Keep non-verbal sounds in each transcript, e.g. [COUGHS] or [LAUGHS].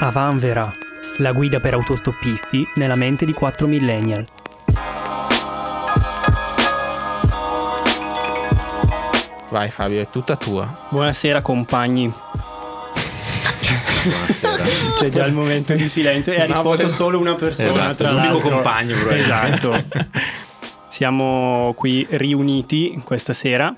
Avanvera, la guida per autostoppisti nella mente di 4 millennial. Vai Fabio, è tutta tua. Buonasera compagni. Buonasera. C'è già il momento di silenzio e ha No, risposto volevo- solo una persona, Esatto, tra l'unico l'altro. compagno, probabilmente. Esatto. Siamo qui riuniti questa sera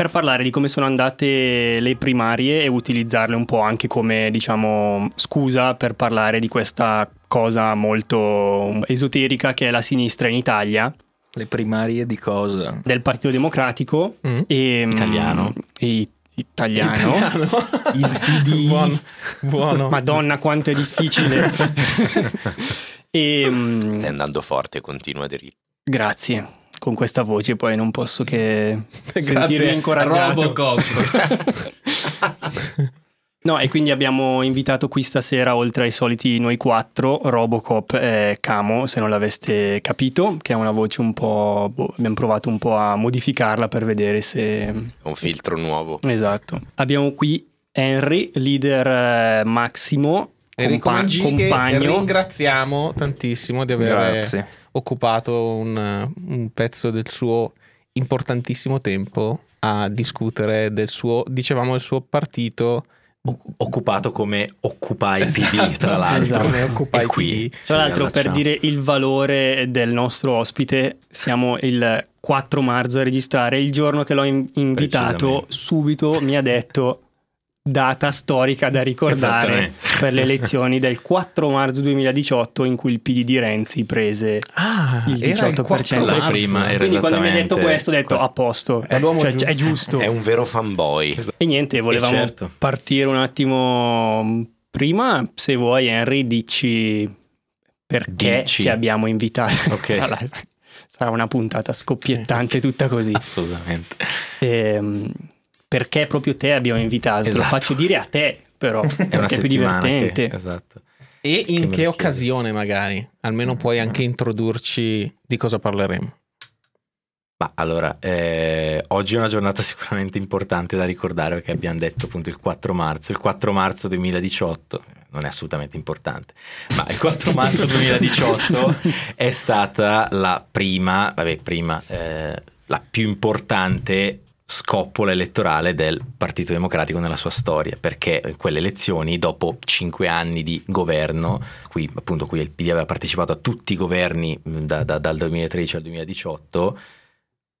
per parlare di come sono andate le primarie e utilizzarle un po' anche come, diciamo, scusa per parlare di questa cosa molto esoterica che è la sinistra in Italia Le primarie di cosa? del Partito Democratico Mm. e Italiano. e italiano. [LAUGHS] Il PD. Buono. Buono. Madonna, quanto è difficile. [LAUGHS] e, mm, Stai andando forte, continua dritto. grazie. Con questa voce poi non posso che sentirmi [LAUGHS] Grazie, incoraggiato. Robocop. [LAUGHS] [LAUGHS] No, e quindi abbiamo invitato qui stasera, oltre ai soliti noi quattro, Robocop e Camo, se non l'aveste capito, che è una voce un po'... boh, abbiamo provato un po' a modificarla per vedere se... Un filtro nuovo. Esatto. Abbiamo qui Henry, leader eh, massimo, compa- compagno. ringraziamo tantissimo di aver Grazie. Occupato un, un pezzo del suo importantissimo tempo a discutere del suo, dicevamo, il suo partito. Occupato come Occupy PD, tra l'altro. esatto. E qui. Tra l'altro, per dire il valore del nostro ospite, siamo il 4 marzo a registrare. Il giorno che l'ho in- invitato, subito mi ha detto data storica da ricordare per le elezioni del 4 marzo 2018 in cui il PD di Renzi prese Ah, il era 18%. 4 Dai, marzo. prima era quindi quando mi ha detto questo ho detto a posto È Cioè, giusto. è giusto È un vero fanboy. e niente volevamo Eh, certo. partire un attimo prima se vuoi Henry dici perché Dici. ti abbiamo invitato [LAUGHS] Ok. Tra l'altro, sarà una puntata scoppiettante tutta così Assolutamente. Ehm, perché proprio te abbiamo invitato te lo Esatto. faccio dire a te però [LAUGHS] È una perché è più divertente che- esatto. E Che in che lo occasione magari? Almeno puoi anche introdurci di cosa parleremo. Ma allora, eh, oggi è una giornata [LAUGHS] sicuramente importante da ricordare perché abbiamo detto appunto il 4 marzo. Il 4 marzo 2018 non è assolutamente importante, ma il 4 marzo 2018 è stata la prima, vabbè, prima, eh, la più importante scoppola elettorale del Partito Democratico nella sua storia, perché quelle elezioni, dopo cinque anni di governo, qui appunto qui il PD aveva partecipato a tutti i governi da- da- dal 2013 al 2018,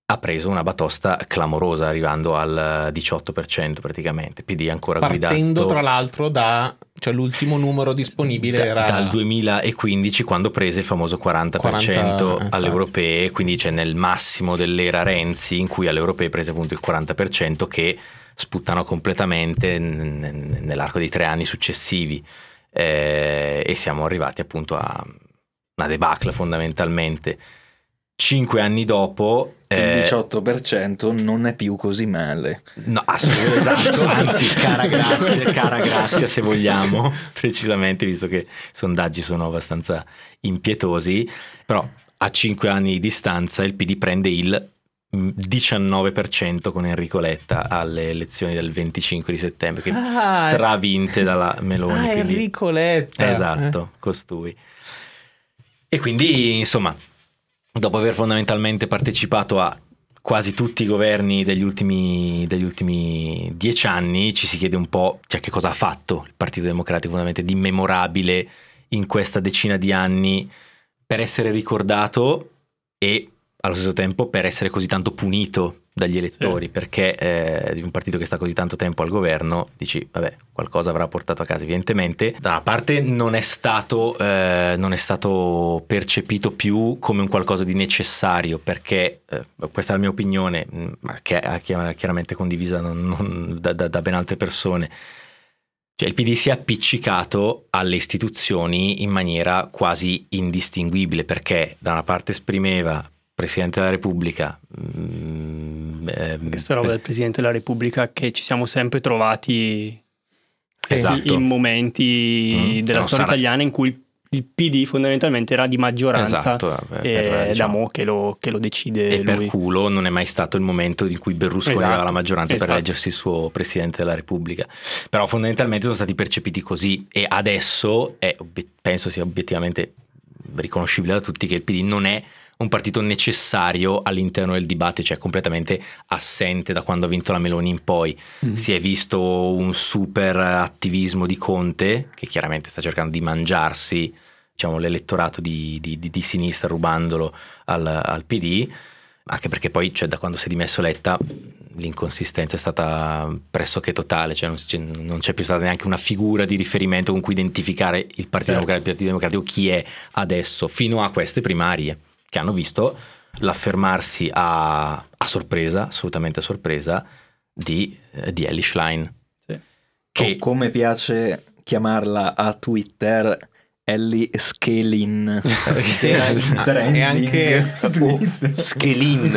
ha preso una batosta clamorosa, arrivando al 18% praticamente. PD ancora Partendo guidato tra l'altro da cioè l'ultimo numero disponibile da- era dal 2015 quando prese il famoso 40%, 40, alle infatti. europee, quindi c'è nel massimo dell'era Renzi in cui alle europee prese appunto il 40% che sputtano completamente nell'arco dei tre anni successivi Eh, e siamo arrivati appunto a una debacle fondamentalmente. Cinque anni dopo... Il eh, 18% non è più così male. No, assolutamente esatto, [LAUGHS] anzi, cara grazia, cara grazia se vogliamo, [LAUGHS] precisamente, visto che i sondaggi sono abbastanza impietosi, però a 5 anni di distanza il PD prende il mm, 19% con Enrico Letta alle elezioni del 25 di settembre, che Ah, stravinte dalla Meloni. Ah, quindi- Enrico Letta. Esatto, costui. E quindi, insomma, dopo aver fondamentalmente partecipato a quasi tutti i governi degli ultimi, degli ultimi dieci anni, ci si chiede un po' cioè, che cosa ha fatto il Partito Democratico fondamentalmente di memorabile in questa decina di anni per essere ricordato e allo stesso tempo per essere così tanto punito dagli elettori, perché eh, di un partito che sta così tanto tempo al governo, dici, vabbè, qualcosa avrà portato a casa. Evidentemente, da una parte non è stato, eh, non è stato percepito più come un qualcosa di necessario, perché eh, questa è la mia opinione, mh, ma che è chiar- chiaramente condivisa non- non- da, da- da ben altre persone. Cioè il PD si è appiccicato alle istituzioni in maniera quasi indistinguibile perché da una parte esprimeva Presidente della Repubblica mm, ehm, questa roba del Presidente della Repubblica che ci siamo sempre trovati Esatto. in momenti Mm, della storia sarà- italiana in cui il PD fondamentalmente era di maggioranza Esatto, per- e per, da diciamo, mo che lo, che lo decide E per lui. culo non è mai stato il momento in cui Berlusconi Esatto, aveva la maggioranza per esatto. eleggersi il suo presidente della Repubblica. Però fondamentalmente sono stati percepiti così e adesso è, penso sia obiettivamente riconoscibile da tutti che il PD non è un partito necessario all'interno del dibattito, cioè completamente assente da quando ha vinto la Meloni in poi. Mm. Si è visto un super attivismo di Conte che chiaramente sta cercando di mangiarsi diciamo, l'elettorato di, di- di- di sinistra rubandolo al, al PD, anche perché poi cioè, da quando si è dimesso Letta l'inconsistenza è stata pressoché totale, cioè non, c'è, non c'è più stata neanche una figura di riferimento con cui identificare il Partito, Certo. Democratico, il Partito Democratico chi è adesso, fino a queste primarie che hanno visto l'affermarsi a, a sorpresa, assolutamente a sorpresa, di, eh, di Ellie Schlein. Sì. Che O come piace chiamarla a Twitter, Ellie Scalin. Sì, e anche O Schelin,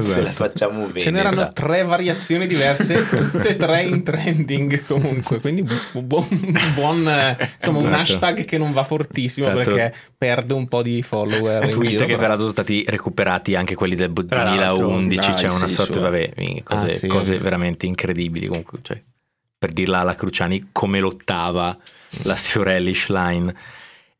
se la facciamo bene. ce n'erano tre variazioni diverse, tutte e tre in trending comunque, quindi un buon, buon, eh, insomma un Esatto. hashtag che non va fortissimo Certo. perché perde un po' di follower. in tweet giro, che però- peraltro sono stati recuperati anche quelli del bu- Tra l'altro, 2011 ah, c'è una sì, sorta vabbè cose, Ah, sì, cose veramente incredibili comunque cioè, per dirla alla Cruciani come lottava la Siorelli Schlein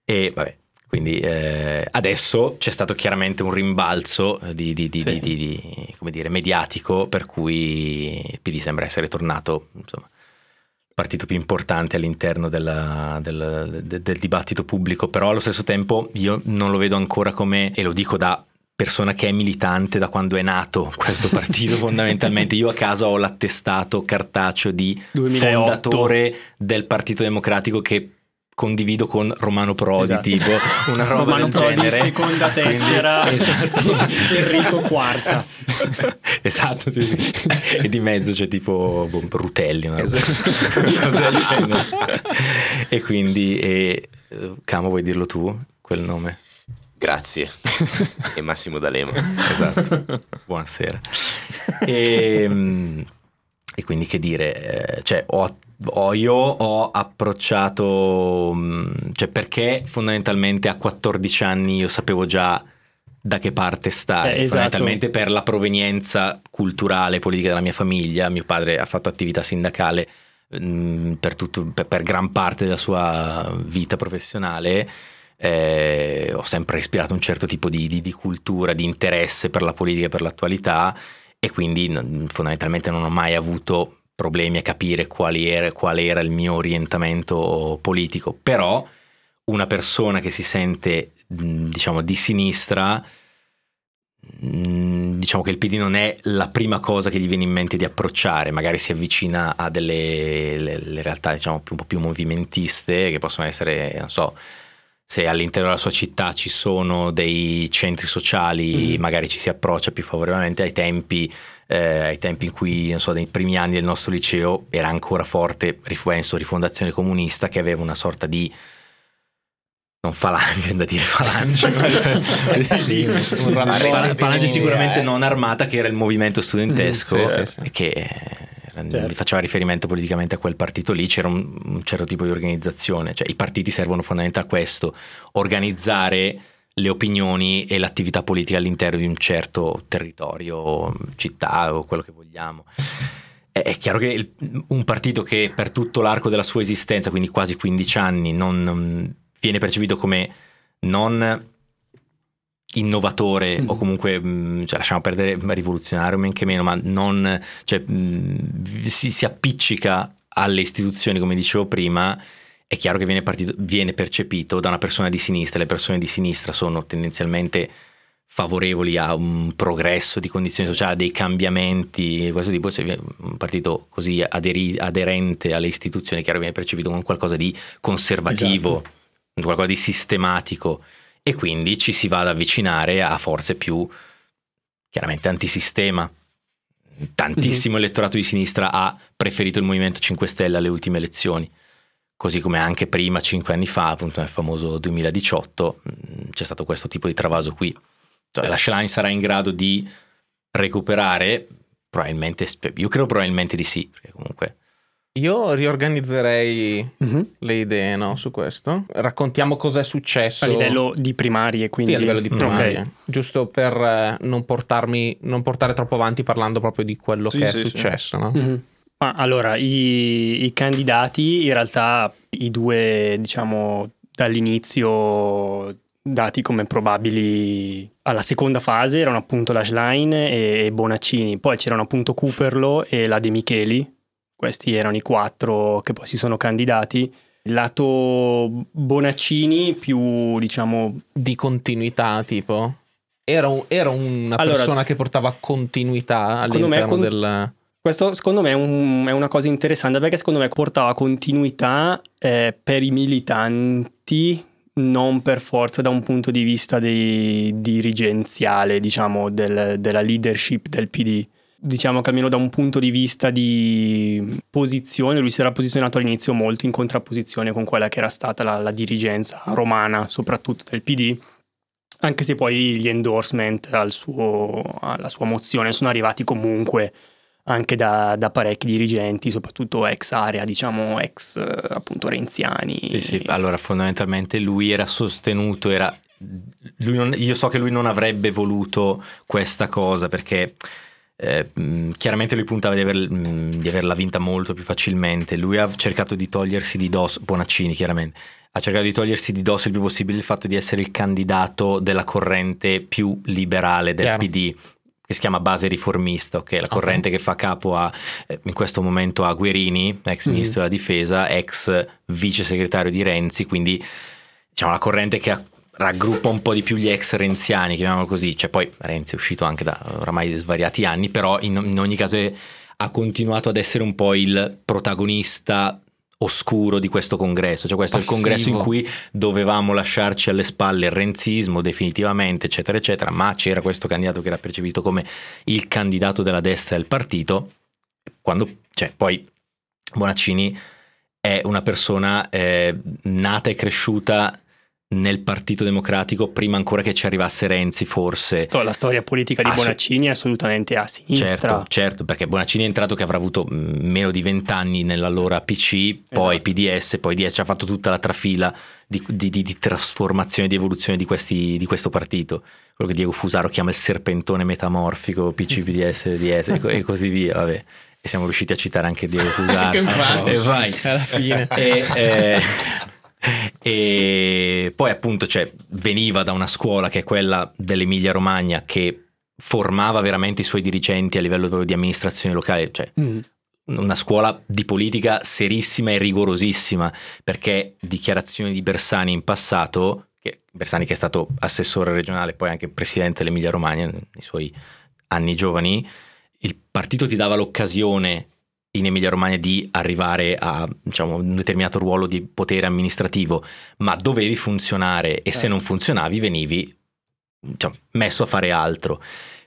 e vabbè quindi eh, adesso c'è stato chiaramente un rimbalzo di, di- di- Sì. di- come dire, mediatico per cui il PD sembra essere tornato insomma il partito più importante all'interno della- del, del- del dibattito pubblico, però allo stesso tempo io non lo vedo ancora come, e lo dico da persona che è militante da quando è nato questo partito [LAUGHS] fondamentalmente, io a casa ho l'attestato cartaceo di 2008. fondatore del Partito Democratico che condivido con Romano Prodi, Esatto. tipo una [LAUGHS] roba Romano del Prodi, genere. seconda tessera, [LAUGHS] esatto. [LAUGHS] Enrico quarta. esatto, sì, sì. e di mezzo c'è tipo boh, Rutelli, una roba- Esatto. e quindi, e, eh, Camo, vuoi dirlo tu, quel nome? Grazie. e Massimo D'Alema. Esatto. Buonasera. E, mm, e quindi che dire, eh, cioè, ho, ho- io ho approcciato, mm, cioè perché fondamentalmente a 14 anni io sapevo già da che parte stare, Eh, esatto. fondamentalmente per la provenienza culturale e politica della mia famiglia, mio padre ha fatto attività sindacale mm, per, tutto- per- per gran parte della sua vita professionale, eh, ho sempre ispirato un certo tipo di, di- di cultura, di interesse per la politica e per l'attualità e quindi fondamentalmente non ho mai avuto problemi a capire quali era, qual era il mio orientamento politico, però una persona che si sente mh, diciamo di sinistra mh, diciamo che il PD non è la prima cosa che gli viene in mente di approcciare, magari si avvicina a delle le- le realtà diciamo un po' più movimentiste che possono essere, non so, se all'interno della sua città ci sono dei centri sociali, Mhm. magari ci si approccia più favorevolmente ai tempi, eh, ai tempi in cui, non so, nei primi anni del nostro liceo era ancora forte, penso, rifondazione comunista che aveva una sorta di non falange da dire falange [LAUGHS] falange sicuramente eh. non armata che era il movimento studentesco Mm, sì, sì, sì. che Certo. faceva riferimento politicamente a quel partito lì c'era un, un certo tipo di organizzazione cioè i partiti servono fondamentalmente a questo organizzare le opinioni e l'attività politica all'interno di un certo territorio città o quello che vogliamo è chiaro che il- un partito che per tutto l'arco della sua esistenza, quindi quasi 15 anni, non, non- viene percepito come non innovatore Mm. o comunque mh, cioè, lasciamo perdere rivoluzionario men che meno ma non cioè, mh, si, si appiccica alle istituzioni come dicevo prima è chiaro che viene, partito- viene percepito da una persona di sinistra le persone di sinistra sono tendenzialmente favorevoli a un progresso di condizioni sociali, dei cambiamenti questo tipo, se un partito così aderi- aderente alle istituzioni, chiaro viene percepito come qualcosa di conservativo, qualcosa di sistematico e quindi ci si va ad avvicinare a forze più chiaramente antisistema. Tantissimo elettorato di sinistra ha preferito il Movimento 5 Stelle alle ultime elezioni, così come anche prima, cinque anni fa, appunto nel famoso 2018, mh, c'è stato questo tipo di travaso qui. Cioè, la Schlein sarà in grado di recuperare? Probabilmente, io credo probabilmente di sì, perché comunque Io riorganizzerei Mhm. le idee no, su questo. Raccontiamo cosa è successo. A livello di primarie, quindi... Sì, a livello di Ok. primaria. Giusto per eh, non portarmi, non portare troppo avanti parlando proprio di quello Sì, che sì, è sì. successo, no? Mhm. Ma allora, i, i candidati, in realtà, i due, diciamo, dall'inizio dati come probabili alla seconda fase erano appunto la Schlein e Bonaccini, poi c'erano appunto Cooperlo e la De Micheli, questi erano i quattro che poi si sono candidati. Il lato Bonaccini più, diciamo, Di continuità, tipo. Era, un- era una Allora, persona che portava continuità all'interno con- del... Questo secondo me è, un- è una cosa interessante perché secondo me portava continuità eh, per i militanti, non per forza da un punto di vista dei- dirigenziale, diciamo, del- della leadership del PD. Diciamo che almeno da un punto di vista di posizione, lui si era posizionato all'inizio molto in contrapposizione con quella che era stata la, la dirigenza romana, soprattutto del PD. Anche se poi gli endorsement al suo- alla sua mozione sono arrivati comunque anche da, da parecchi dirigenti, soprattutto ex area, diciamo ex appunto renziani. Sì, sì, allora fondamentalmente lui era sostenuto, era... lui non- io so che lui non avrebbe voluto questa cosa perché eh, mh, chiaramente lui puntava di, aver- mh, di averla vinta molto più facilmente, lui ha cercato di togliersi di dosso, Bonaccini chiaramente, ha cercato di togliersi di dosso il più possibile il fatto di essere il candidato della corrente più liberale del Chiaro. PD che si chiama base riformista, ok? La corrente che fa capo a, eh, in questo momento a Guerini, ex Mhm. ministro della difesa, ex vice segretario di Renzi, quindi diciamo la corrente che ha- raggruppa un po' di più gli ex renziani, chiamiamolo così, cioè poi Renzi è uscito anche da oramai svariati anni, però in, in ogni caso è- ha continuato ad essere un po' il protagonista oscuro di questo congresso, cioè questo è il Passivo. congresso in cui dovevamo lasciarci alle spalle il renzismo definitivamente, eccetera, eccetera, ma c'era questo candidato che era percepito come il candidato della destra del partito, quando, cioè, poi Bonaccini è una persona eh, nata e cresciuta nel Partito Democratico prima ancora che ci arrivasse Renzi forse. Sto- la storia politica di Assu- Bonaccini è assolutamente a sinistra. Certo, certo, perché Bonaccini è entrato che avrà avuto mh, meno di vent'anni nell'allora PC, poi Esatto. PDS, poi DS, ci ha fatto tutta la trafila di, di- di- di trasformazione, di evoluzione di, questi- di questo partito. Quello che Diego Fusaro chiama il serpentone metamorfico, PC, PDS, DS e, co- e così via, vabbè. E siamo riusciti a citare anche Diego [LAUGHS] Fusaro. Che infatti, e vai. alla fine. E, eh, [LAUGHS] e poi appunto cioè, veniva da una scuola che è quella dell'Emilia Romagna che formava veramente i suoi dirigenti a livello proprio di amministrazione locale, cioè Mm. una scuola di politica serissima e rigorosissima perché dichiarazioni di Bersani in passato, che Bersani che è stato assessore regionale poi anche presidente dell'Emilia Romagna nei suoi anni giovani, il partito ti dava l'occasione in Emilia Romagna di arrivare a diciamo, un determinato ruolo di potere amministrativo, ma dovevi funzionare e se Certo. non funzionavi venivi diciamo, messo a fare altro.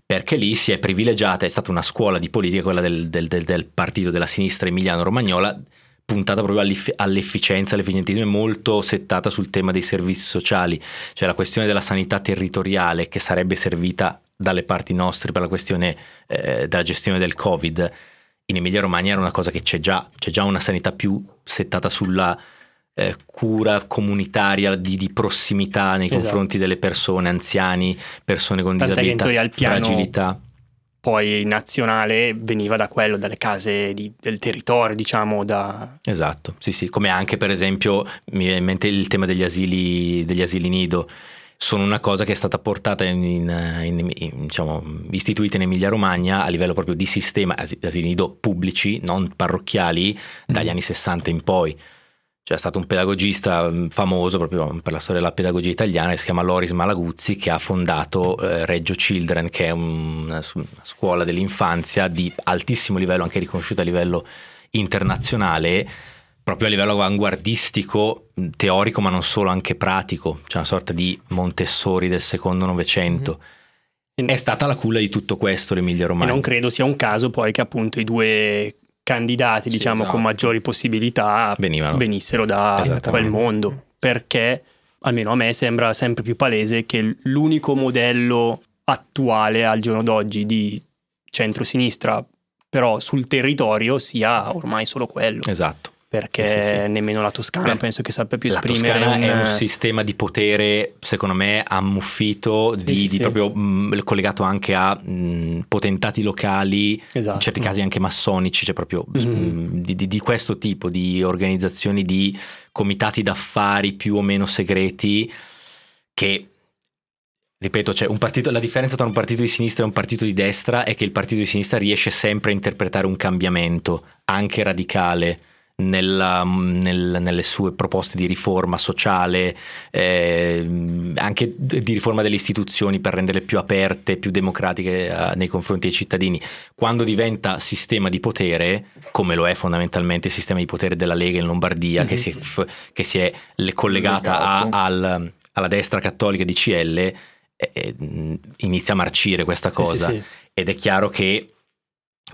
Perché lì si è privilegiata, è stata una scuola di politica, quella del, del- del- del partito della sinistra emiliano-romagnola, puntata proprio all'eff- all'efficienza, all'efficientismo e molto settata sul tema dei servizi sociali, cioè la questione della sanità territoriale che sarebbe servita dalle parti nostre per la questione eh, della gestione del Covid. In Emilia Romagna era una cosa che c'è già, c'è già una sanità più settata sulla eh, cura comunitaria di, di prossimità nei Esatto. confronti delle persone, anziani, persone con Tant'è disabilità, il piano- fragilità. Poi nazionale veniva da quello, dalle case di- del territorio, diciamo, da... Esatto, sì, sì, come anche per esempio mi viene in mente il tema degli asili, degli asili nido. Sono una cosa che è stata portata in, in- in- in- diciamo, istituita in Emilia Romagna a livello proprio di sistema, asi- asili nido pubblici, non parrocchiali, dagli anni 60 in poi. C'è stato un pedagogista mh, famoso proprio per la storia della pedagogia italiana che si chiama Loris Malaguzzi che ha fondato eh, Reggio Children che è un- una scuola dell'infanzia di altissimo livello anche riconosciuta a livello internazionale proprio a livello avanguardistico teorico ma non solo anche pratico c'è una sorta di Montessori del secondo novecento è stata la culla di tutto questo l'Emilia E Romagna non credo sia un caso poi che appunto i due candidati, Sì, diciamo, esatto. con maggiori possibilità Venivano. venissero da quel mondo. Perché, almeno a me, sembra sempre più palese che l'unico modello attuale al giorno d'oggi di centrosinistra però sul territorio sia ormai solo quello, Esatto. Perché Sì, sì, sì. nemmeno la Toscana Beh, penso che sappia più La esprimere Toscana un, è un sistema di potere, secondo me, ammuffito, di, di proprio mh, collegato anche a mh, potentati locali, Esatto. in certi casi anche massonici, cioè proprio Mhm. mh, di, di- di questo tipo di organizzazioni di comitati d'affari più o meno segreti che ripeto, un partito, la differenza tra un partito di sinistra e un partito di destra è che il partito di sinistra riesce sempre a interpretare un cambiamento, anche radicale, nella- nel- nelle sue proposte di riforma sociale, eh, anche di riforma delle istituzioni per renderle più aperte, più democratiche eh, nei confronti dei cittadini. Quando diventa sistema di potere, come lo è fondamentalmente il sistema di potere della Lega in Lombardia, che Mhm. si è, f- che si è le- collegata a- al- alla destra cattolica di CL, eh, eh, inizia a marcire questa Sì, cosa sì, sì. ed è chiaro che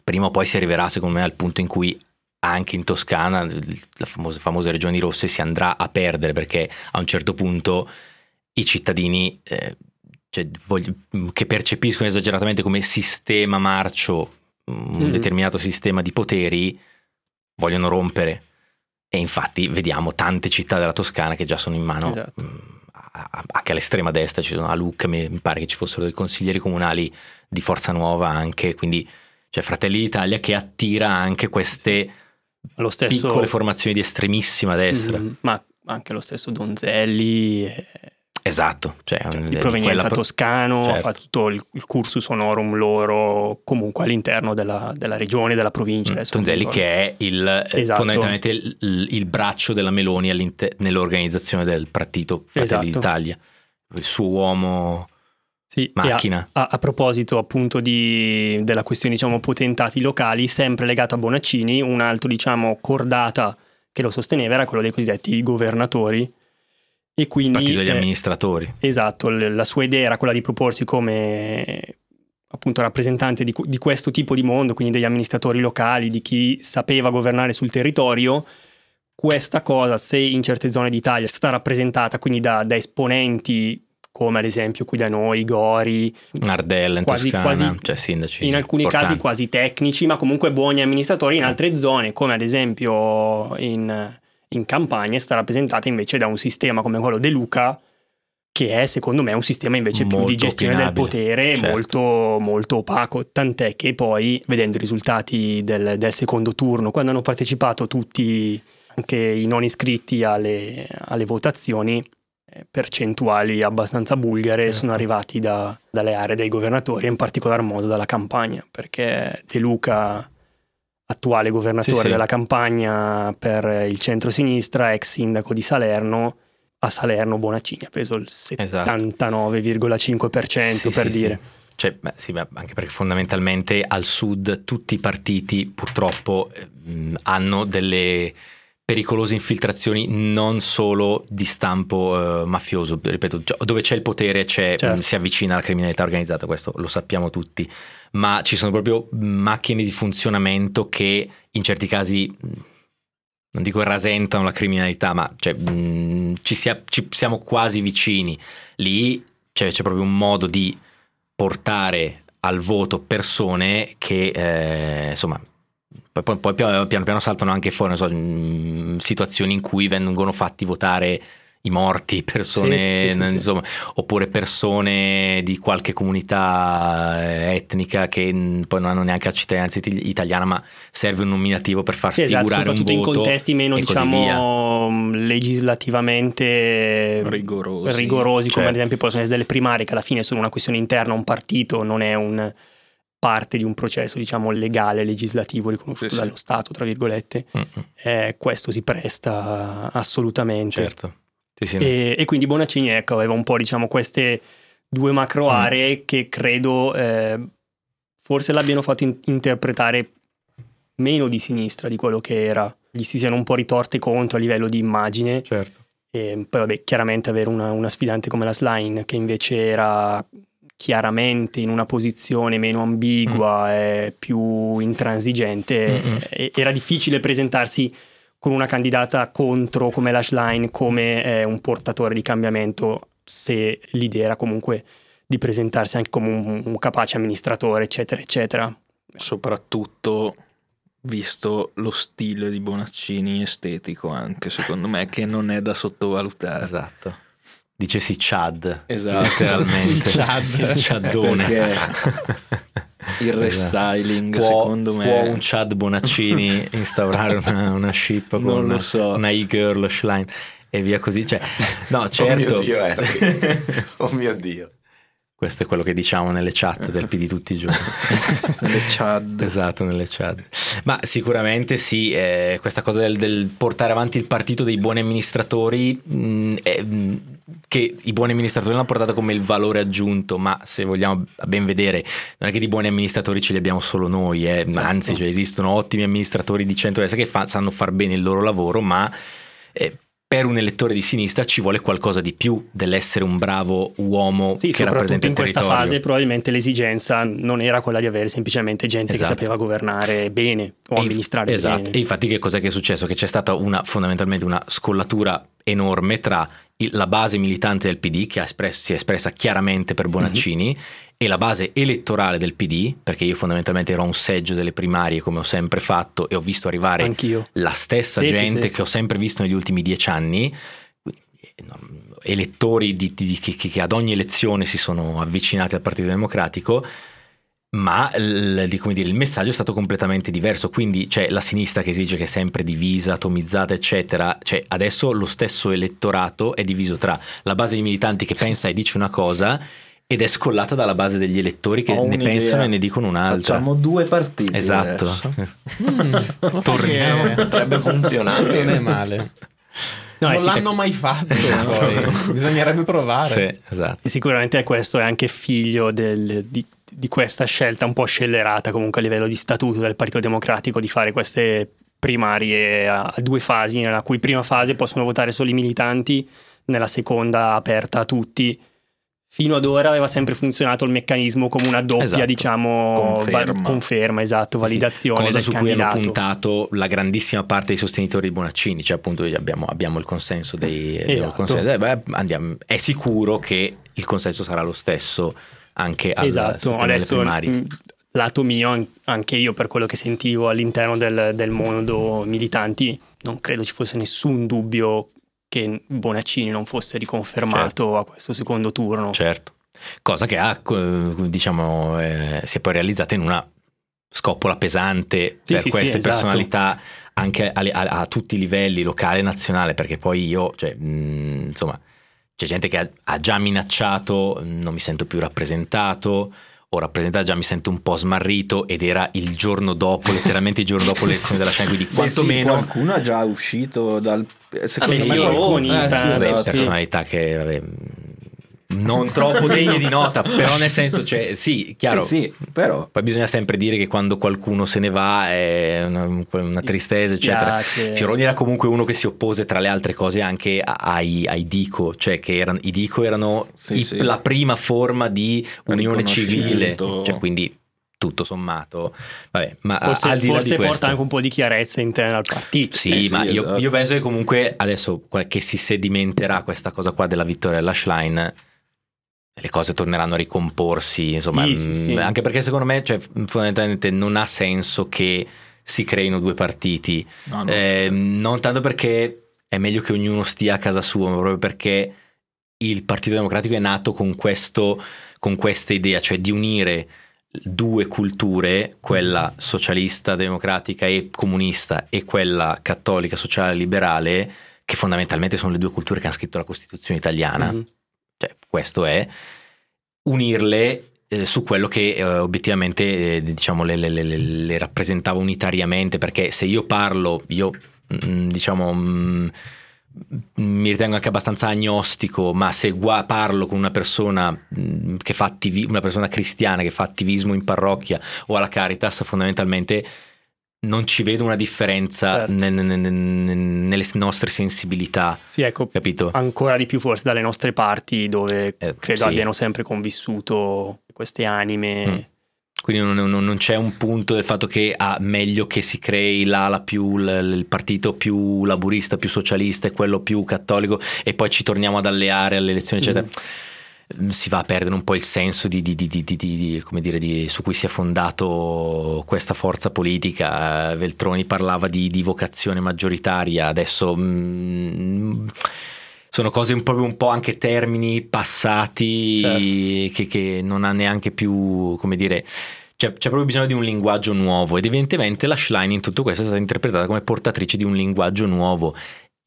prima o poi si arriverà secondo me al punto in cui anche in Toscana la famosa, famose regioni rosse si andrà a perdere perché a un certo punto i cittadini eh, cioè, voglio- che percepiscono esageratamente come sistema marcio un Mhm. determinato sistema di poteri vogliono rompere e infatti vediamo tante città della Toscana che già sono in mano Esatto. mh, a- anche all'estrema destra ci sono a Lucca mi, mi pare che ci fossero dei consiglieri comunali di Forza Nuova anche quindi c'è Fratelli d'Italia che attira anche queste lo stesso piccole formazioni di estremissima destra Mhm, ma anche lo stesso Donzelli eh, esatto cioè, di di provenienza quella toscano, certo. fa tutto il, il cursus honorum loro comunque all'interno della, della regione, della provincia. mi Tonzelli che è il, eh, Esatto. fondamentalmente il, il- braccio della Meloni nell'organizzazione del partito Fratelli Esatto. d'Italia il suo uomo Sì, macchina. A, a proposito appunto di- della questione diciamo potentati locali, sempre legato a Bonaccini, un altro diciamo cordata che lo sosteneva era quello dei cosiddetti governatori. E quindi... partito degli eh, amministratori. Esatto, la sua idea era quella di proporsi come appunto rappresentante di, di questo tipo di mondo, quindi degli amministratori locali, di chi sapeva governare sul territorio. Questa cosa, se in certe zone d'Italia è stata rappresentata quindi da, da esponenti come ad esempio qui da noi, Gori, Nardella in quasi- Toscana quasi- cioè sindaci in alcuni importanti. casi quasi tecnici, ma comunque buoni amministratori, in altre zone, come ad esempio in, in campagna, è stata rappresentata invece da un sistema come quello De Luca, che è secondo me un sistema invece più Molto di gestione del potere, certo. molto, molto opaco, tant'è che poi, vedendo i risultati del, del secondo turno, quando hanno partecipato tutti, anche i non iscritti alle, alle votazioni, eh, percentuali abbastanza bulgare Certo. sono arrivati da- dalle aree dei governatori, in particolar modo dalla campagna, perché De Luca, attuale governatore Sì, sì. della campagna per il centro-sinistra, ex sindaco di Salerno, a Salerno Bonaccini ha preso il Esatto. 79,5% Sì, per sì, dire. Cioè, beh, sì, beh, anche perché fondamentalmente al sud tutti i partiti purtroppo ehm, hanno delle pericolose infiltrazioni non solo di stampo eh, mafioso, ripeto, dove c'è il potere c'è- Certo. mh, si avvicina alla criminalità organizzata, questo lo sappiamo tutti, ma ci sono proprio macchine di funzionamento che in certi casi mh, non dico rasentano la criminalità, ma cioè, mh, ci, sia- ci siamo quasi vicini. Lì c'è, c'è proprio un modo di portare al voto persone che eh, insomma poi, poi- poi piano, piano saltano anche fuori non so, mh, situazioni in cui vengono fatti votare i morti, [LAUGHS] persone, Sì, sì, sì, sì, sì. insomma, oppure persone di qualche comunità eh, etnica che mh, poi non hanno neanche la cittadinanza it- italiana, ma serve un nominativo per far Sì, esatto, figurare un soprattutto in contesti meno diciamo legislativamente rigorosi. rigorosi, come Certo. ad esempio possono essere delle primarie che alla fine sono una questione interna a un partito, non è un parte di un processo diciamo legale, legislativo riconosciuto Sì, sì. dallo Stato, tra virgolette, Mm, mm, eh, questo si presta assolutamente. certo. Sì, E, e quindi Bonaccini ecco, aveva un po' diciamo queste due macro Mm. aree che credo eh, forse l'abbiano fatto in- interpretare meno di sinistra di quello che era, gli si siano un po' ritorte contro a livello di immagine certo. e poi vabbè chiaramente avere una, una sfidante come la Slime che invece era chiaramente in una posizione meno ambigua e più intransigente Mm-mm. e- era difficile presentarsi con una candidata contro come la Schlein come eh, un portatore di cambiamento se l'idea era comunque di presentarsi anche come un, un capace amministratore eccetera eccetera soprattutto visto lo stile di Bonaccini estetico anche secondo me che non è da sottovalutare Esatto. Dicesi Chad. Esatto. Letteralmente. Il [LAUGHS] Chad. Il Chaddone. [LAUGHS] il restyling Può, secondo me può un Chad Bonaccini [LAUGHS] instaurare una, una ship con una, so. una e-girl Schlein e via così. Cioè, no, Oh certo. mio Dio, Henry. Oh mio Dio. Questo è quello che diciamo nelle chat del PD tutti i giorni. le Chad Esatto, nelle chat. Ma sicuramente sì, eh, questa cosa del, del portare avanti il partito dei buoni amministratori, mh, è, mh, che i buoni amministratori l'hanno portata come il valore aggiunto, ma se vogliamo ben vedere, non è che di buoni amministratori ce li abbiamo solo noi, eh, anzi cioè, esistono ottimi amministratori di centrodestra che fa- sanno far bene il loro lavoro, ma... eh, per un elettore di sinistra ci vuole qualcosa di più dell'essere un bravo uomo Sì, che rappresenta il in questa territorio. fase probabilmente l'esigenza non era quella di avere semplicemente gente Esatto. che sapeva governare bene o E- amministrare esatto. bene. E infatti che cos'è che è successo? Che c'è stata una, fondamentalmente una scollatura enorme tra la base militante del PD che espresso- si è espressa chiaramente per Bonaccini Mhm. e la base elettorale del PD, perché io fondamentalmente ero a un seggio delle primarie come ho sempre fatto e ho visto arrivare Anch'io. la stessa Sì, sì, gente sì. che ho sempre visto negli ultimi dieci anni, elettori di- di- che, che ad ogni elezione si sono avvicinati al Partito Democratico, ma come dire, il messaggio è stato completamente diverso, quindi c'è la sinistra che esige che è sempre divisa, atomizzata, eccetera, cioè adesso lo stesso elettorato è diviso tra la base di militanti che pensa e dice una cosa ed è scollata dalla base degli elettori che ne pensano e ne dicono un'altra. facciamo due partiti Esatto. [LAUGHS] Mm, Torniamo. [LAUGHS] Potrebbe funzionare. Non è male. No, non e sì, l'hanno mai fatto. Esatto. [LAUGHS] Bisognerebbe provare. Sì, esatto. E sicuramente questo è anche figlio del- di, di questa scelta un po' scellerata comunque a livello di statuto del Partito Democratico di fare queste primarie a, a due fasi, nella cui prima fase possono votare solo i militanti, nella seconda aperta a tutti. Fino ad ora aveva sempre funzionato il meccanismo come una doppia, Esatto. diciamo, Conferma. va- conferma, esatto, validazione cosa del su cui hanno candidato. puntato la grandissima parte dei sostenitori di Bonaccini, cioè appunto abbiamo, abbiamo il consenso dei Esatto. consenso- eh, beh, andiamo- è sicuro che il consenso sarà lo stesso anche al, Esatto, adesso mh, lato mio, an- anche io per quello che sentivo all'interno del, del mondo militanti, non credo ci fosse nessun dubbio che Bonaccini non fosse riconfermato a questo secondo turno. Certo. Cosa che ha, diciamo, eh, si è poi realizzata in una scoppola pesante Sì, per sì, sì, queste esatto. personalità anche a, a- a tutti i livelli, locale e nazionale, perché poi io, cioè, mh, insomma, c'è gente che ha, ha già minacciato, non mi sento più rappresentato, o rappresentato già mi sento un po' smarrito ed era il giorno dopo, letteralmente il giorno dopo l'elezione della Scena, quindi Beh, sì, quantomeno qualcuno è già uscito dal secondo Vabbè, me Fioroni, qualcuno- eh, sì, esatto. sì. personalità che vabbè, non troppo degne di nota, però nel senso, cioè, sì, chiaro. Sì, sì, però Poi bisogna sempre dire che quando qualcuno se ne va è una, una tristezza, eccetera. Fioroni era comunque uno che si oppose tra le altre cose anche ai, ai Dico, cioè che erano, i Dico erano Sì, i- sì. la prima forma di unione civile, cioè quindi tutto sommato. Vabbè, ma Forse, al di là forse di porta questo, anche un po' di chiarezza interna al partito. sì, Eh sì, ma io, esatto. io penso che comunque adesso che si sedimenterà questa cosa qua della vittoria della Schlein, le cose torneranno a ricomporsi, insomma, Sì, sì, sì. anche perché secondo me cioè, fondamentalmente non ha senso che si creino due partiti, no, no, Eh, certo. non tanto perché è meglio che ognuno stia a casa sua, ma proprio perché il Partito Democratico è nato con, questo, con questa idea, cioè di unire due culture, quella socialista, democratica e comunista e quella cattolica, sociale liberale, che fondamentalmente sono le due culture che hanno scritto la Costituzione italiana. Mhm. Questo è unirle eh, su quello che eh, obiettivamente eh, diciamo le, le- le- le- rappresentava unitariamente perché se io parlo io mm, diciamo mm, mi ritengo anche abbastanza agnostico ma se gua- parlo con una persona mm, che fa attivi- una persona cristiana che fa attivismo in parrocchia o alla Caritas fondamentalmente non ci vedo una differenza Certo. ne- ne- ne- ne- nelle nostre sensibilità Sì, ecco, capito? ancora di più forse dalle nostre parti dove Eh, credo sì. abbiano sempre convissuto queste anime. Mm. Quindi non, non- non c'è un punto del fatto che ah, meglio che si crei l'ala più, l- il partito più laburista, più socialista e quello più cattolico e poi ci torniamo ad alleare alle elezioni, eccetera. Mm. Mm, si va a perdere un po' il senso di, di- di- di- di- di- come dire, di- su cui si è fondato questa forza politica. Eh, Veltroni parlava di, di vocazione maggioritaria, adesso mm, sono cose un, proprio un po' anche termini passati Certo. che, che non ha neanche più, come dire, c'è, c'è proprio bisogno di un linguaggio nuovo ed evidentemente la Schlein in tutto questo è stata interpretata come portatrice di un linguaggio nuovo.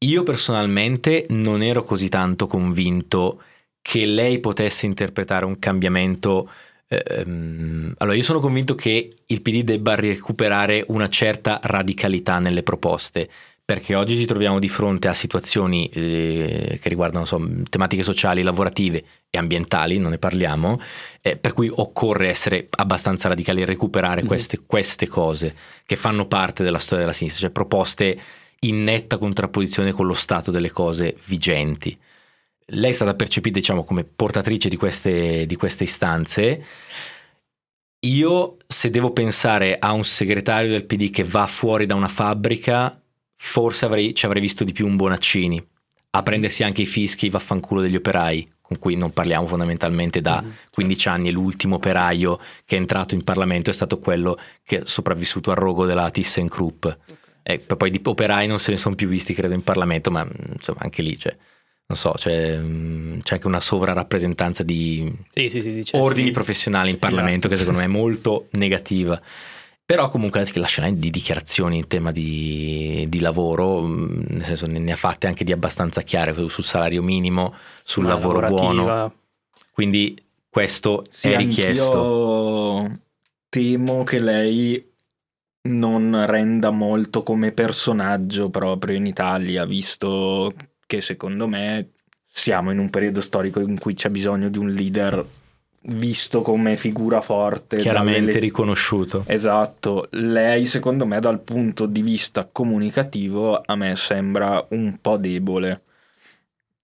Io personalmente non ero così tanto convinto che lei potesse interpretare un cambiamento. ehm, allora, io sono convinto che il PD debba recuperare una certa radicalità nelle proposte, perché oggi ci troviamo di fronte a situazioni eh, che riguardano insomma, tematiche sociali, lavorative e ambientali, non ne parliamo, eh, per cui occorre essere abbastanza radicali e recuperare Mhm. queste, queste cose che fanno parte della storia della sinistra, cioè proposte in netta contrapposizione con lo stato delle cose vigenti. Lei è stata percepita, diciamo, come portatrice di queste, di queste istanze. Io, se devo pensare a un segretario del PD che va fuori da una fabbrica, forse avrei- ci avrei visto di più un Bonaccini a prendersi anche i fischi i vaffanculo degli operai, con cui non parliamo fondamentalmente da Mhm. 15 anni. L'ultimo operaio che è entrato in Parlamento è stato quello che è sopravvissuto al rogo della ThyssenKrupp. E poi di operai non se ne sono più visti, credo, in Parlamento, ma insomma anche lì c'è, non so, c'è, mh, c'è anche una sovrarappresentanza di Sì, sì, sì, certo. ordini professionali in Esatto. Parlamento che secondo me è molto negativa. Però comunque la scena di dichiarazioni in tema di, di lavoro, mh, nel senso ne, ne ha fatte anche di abbastanza chiare sul salario minimo, sul Ma lavoro lavorativa. buono. Quindi questo Sì, è richiesto. anch'io temo che lei non renda molto come personaggio proprio in Italia, visto che secondo me siamo in un periodo storico in cui c'è bisogno di un leader visto come figura forte. Chiaramente dalle- riconosciuto. Esatto, lei secondo me dal punto di vista comunicativo a me sembra un po' debole.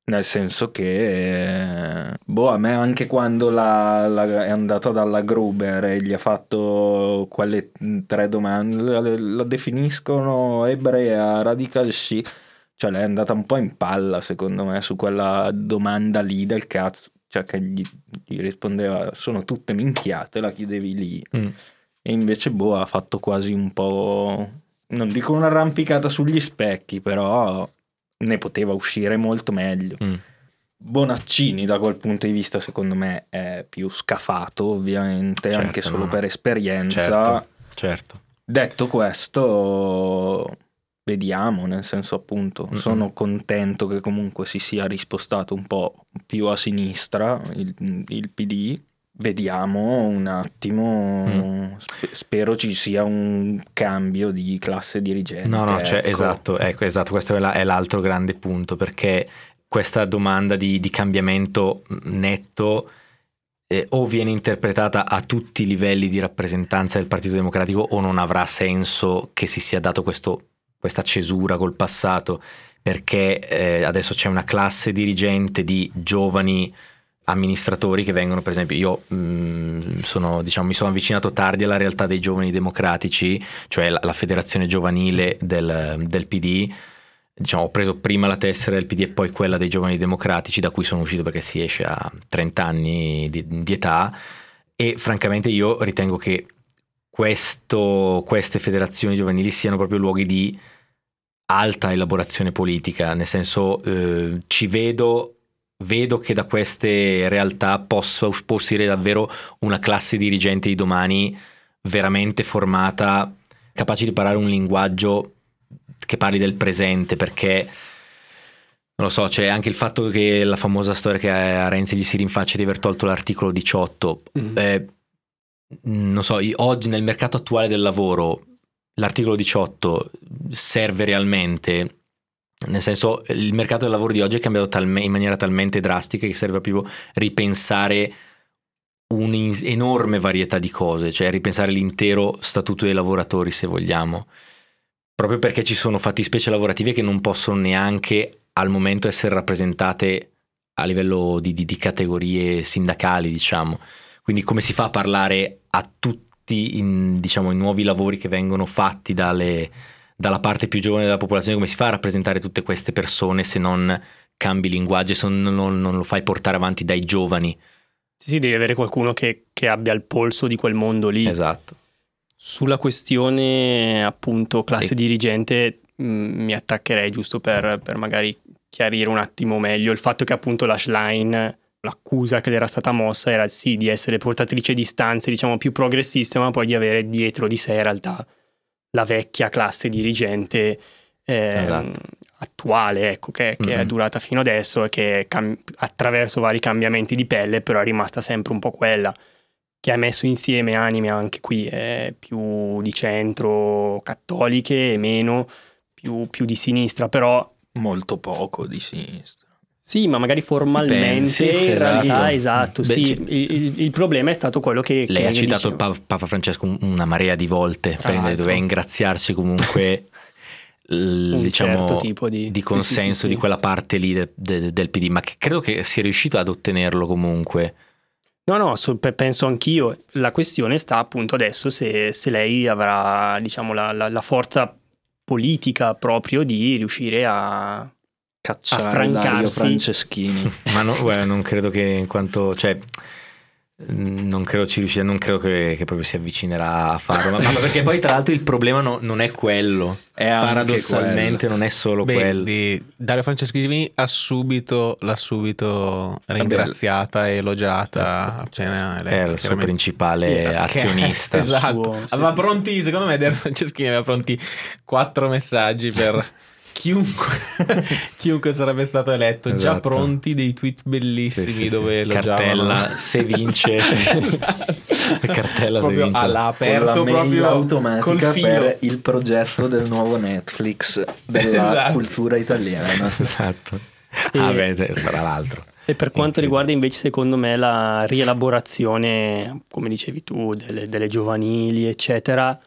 Nel senso che, boh, a me anche quando la- la- è andata dalla Gruber e gli ha fatto quelle tre domande, la, la definiscono ebrea, radical sì, cioè lei è andata un po' in palla secondo me su quella domanda lì del cazzo, cioè che gli, gli rispondeva sono tutte minchiate, la chiudevi lì. Mm. E invece boh ha fatto quasi un po', non dico un'arrampicata sugli specchi, però ne poteva uscire molto meglio. Mm. Bonaccini da quel punto di vista secondo me è più scafato ovviamente Certo, anche solo no, per esperienza. Certo, certo. Detto questo, vediamo, nel senso appunto, Mm-mm. sono contento che comunque si sia rispostato un po' più a sinistra il, il PD. Vediamo un attimo, Mm. sp- spero ci sia un cambio di classe dirigente. No, no, cioè, ecco. esatto, ecco, esatto, questo è, la- è l'altro grande punto perché questa domanda di, di cambiamento netto eh, o viene interpretata a tutti i livelli di rappresentanza del Partito Democratico o non avrà senso che si sia dato questo- questa cesura col passato perché eh, adesso c'è una classe dirigente di giovani amministratori che vengono, per esempio, io mh, sono, diciamo, mi sono avvicinato tardi alla realtà dei giovani democratici, cioè la, la federazione giovanile del, del PD. Diciamo, ho preso prima la tessera del PD e poi quella dei giovani democratici, da cui sono uscito perché si esce a 30 anni di, di età. E francamente io ritengo che questo- queste federazioni giovanili siano proprio luoghi di alta elaborazione politica, nel senso eh, ci vedo vedo che da queste realtà possa può uscire davvero una classe dirigente di domani veramente formata, capace di parlare un linguaggio che parli del presente, perché non lo so, c'è anche il fatto che la famosa storia che a Renzi gli si rinfaccia di aver tolto l'articolo 18. Mhm. Eh, non so, oggi nel mercato attuale del lavoro l'articolo 18 serve realmente? Nel senso, il mercato del lavoro di oggi è cambiato talme- in maniera talmente drastica che serve proprio ripensare un'enorme varietà di cose, cioè ripensare l'intero statuto dei lavoratori, se vogliamo. Proprio perché ci sono fattispecie lavorative che non possono neanche al momento essere rappresentate a livello di, di- di categorie sindacali, diciamo. Quindi come si fa a parlare a tutti in, diciamo, i nuovi lavori che vengono fatti dalle, dalla parte più giovane della popolazione, come si fa a rappresentare tutte queste persone se non cambi linguaggio, se non, non- lo fai portare avanti dai giovani. Sì, sì, devi avere qualcuno che, che abbia il polso di quel mondo lì. Esatto. Sulla questione appunto classe E- dirigente mh, mi attaccherei giusto per, per magari chiarire un attimo meglio il fatto che appunto la Schlein, l'accusa che le era stata mossa era sì di essere portatrice di istanze diciamo più progressiste ma poi di avere dietro di sé in realtà la vecchia classe dirigente ehm, Esatto. attuale ecco che, che è Mhm. durata fino adesso e che cam- attraverso vari cambiamenti di pelle però è rimasta sempre un po' quella che ha messo insieme anime anche qui eh, più di centro cattoliche e meno più, più di sinistra però Molto poco di sinistra. Sì ma magari formalmente Pensi? in Esatto. realtà esatto Beh, sì il, il- problema è stato quello che Lei che ha citato dicevo. Pa- Papa Francesco un- una marea di volte, l'altro. doveva ingraziarsi comunque [LAUGHS] l- diciamo, certo di- di consenso sì, sì, di quella parte lì de- de- del PD, ma che credo che sia riuscito ad ottenerlo comunque. No, no, so- pe- penso anch'io. La questione sta appunto adesso se, se lei avrà, diciamo, la, la- la forza politica proprio di riuscire a... Cacciare. Dario Franceschini. [LAUGHS] Ma no, guarda, non credo che in quanto... Cioè, non credo ci riuscirà, non credo che, che proprio si avvicinerà a farlo. Ma, ma perché poi tra l'altro il problema no- non è quello. È Paradossalmente non è solo Beh, quello. di Dario Franceschini ha subito, l'ha subito ringraziata e elogiata eletta. Era il suo principale Sì, azionista. [LAUGHS] esatto. Suo- sì, aveva sì, pronti, secondo me Dario Franceschini aveva pronti quattro messaggi per [LAUGHS] chiunque, [LAUGHS] chiunque sarebbe stato eletto, già Esatto. pronti dei tweet bellissimi Sì, sì, sì. dove elogiavano. Cartella, se vince. [LAUGHS] Esatto. Cartella, se proprio vince. all'ha Con la aperto mail proprio col automatica filo. per il progetto del nuovo Netflix della [LAUGHS] Esatto. cultura italiana. Esatto. E- Ah, beh, tra l'altro. E per quanto riguarda invece secondo me la rielaborazione, come dicevi tu, delle, delle giovanili, eccetera,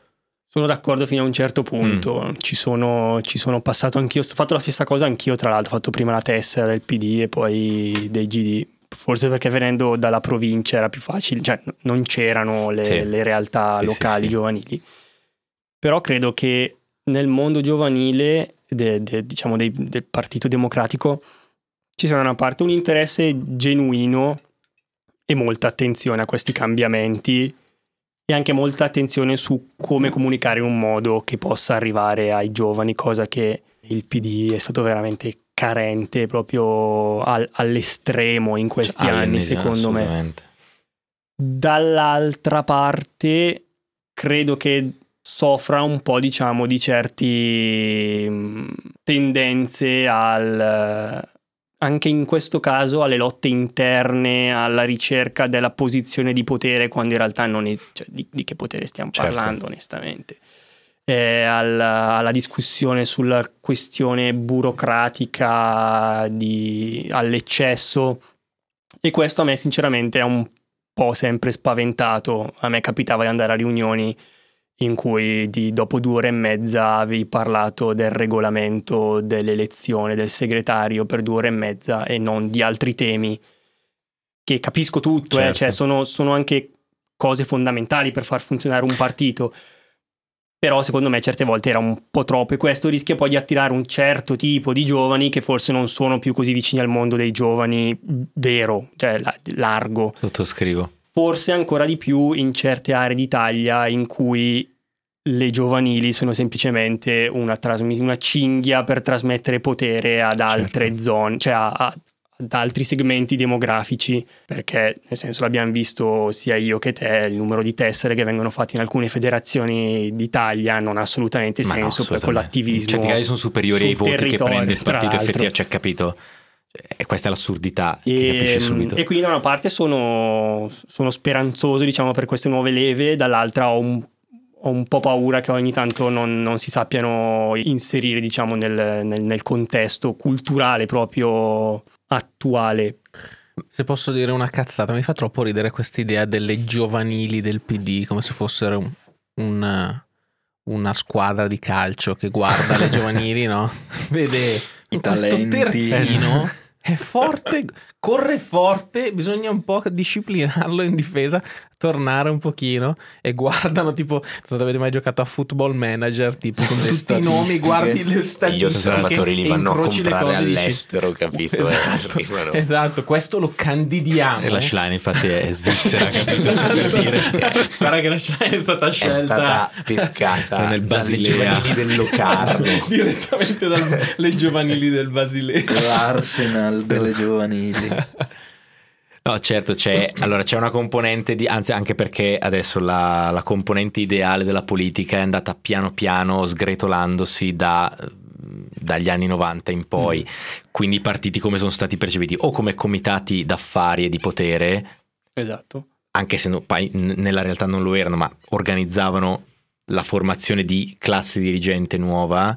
sono d'accordo fino a un certo punto. Ci, sono, ci sono passato anch'io, ho fatto la stessa cosa anch'io, tra l'altro, ho fatto prima la tessera del PD e poi dei GD. Forse perché venendo dalla provincia era più facile, cioè non c'erano le, Sì. le realtà sì, locali sì. giovanili. Però credo che nel mondo giovanile, de- de- diciamo dei- del Partito Democratico, ci sia da una parte un interesse genuino e molta attenzione a questi cambiamenti e anche molta attenzione su come comunicare in un modo che possa arrivare ai giovani, cosa che il PD è stato veramente carente proprio al- all'estremo in questi Cioè, anni, secondo me. Dall'altra parte, credo che soffra un po', diciamo, di certi mh, tendenze al anche in questo caso alle lotte interne, alla ricerca della posizione di potere, quando in realtà non è, cioè, di, di che potere stiamo Certo. parlando, onestamente. Eh, alla, alla discussione sulla questione burocratica di- all'eccesso e questo a me sinceramente ha un po' sempre spaventato. A me capitava di andare a riunioni in cui di- dopo due ore e mezza avevi parlato del regolamento dell'elezione del segretario per due ore e mezza e non di altri temi che capisco tutto, eh, Certo. cioè sono, sono anche cose fondamentali per far funzionare un partito. Però secondo me certe volte era un po' troppo e questo rischia poi di attirare un certo tipo di giovani che forse non sono più così vicini al mondo dei giovani vero, cioè la- largo Sottoscrivo. Forse ancora di più in certe aree d'Italia in cui le giovanili sono semplicemente una, trasmi- una cinghia per trasmettere potere ad altre zone, cioè a- a- ad altri segmenti demografici, perché nel senso l'abbiamo visto sia io che te, il numero di tessere che vengono fatti in alcune federazioni d'Italia non ha assolutamente Ma no, senso per assolutamente. quell'attivismo. In certi casi sono superiori ai voti che prende il partito effettivo, cioè capito? E questa è l'assurdità che E, capisci subito. e quindi da una parte sono, sono speranzoso diciamo, per queste nuove leve, dall'altra ho un, ho un po' paura che ogni tanto non, non si sappiano inserire diciamo, nel, nel- nel contesto culturale proprio attuale. Se posso dire una cazzata, mi fa troppo ridere questa idea delle giovanili del PD, come se fossero un- una, una squadra di calcio che guarda le [LAUGHS] giovanili, no? Vede I questo talenti. terzino è forte, corre forte, bisogna un po' disciplinarlo in difesa, tornare un pochino e guardano tipo, non so se avete mai giocato a Football Manager, tipo con [LAUGHS] Le tutti i nomi, guardi le Gli statistiche osservatori li e vanno a incroci le comprare cose e dici, all'estero, capito? Eh, Esatto, [LAUGHS] arrivano. esatto, questo lo candidiamo. E la Schlein infatti è [LAUGHS] svizzera, capito? Cioè, per dire. Guarda che la Schlein è stata È scelta stata pescata Nel dalle Basilea. giovanili del Locarno. direttamente dalle giovanili del Basilea. L'Arsenal delle giovanili. [LAUGHS] No, certo, c'è, allora, c'è una componente di, anzi anche perché adesso la, la componente ideale della politica è andata piano piano sgretolandosi da, dagli anni 90 in poi, quindi i partiti come sono stati percepiti o come comitati d'affari e di potere, Esatto. anche se no- poi nella realtà non lo erano, ma organizzavano la formazione di classe dirigente nuova,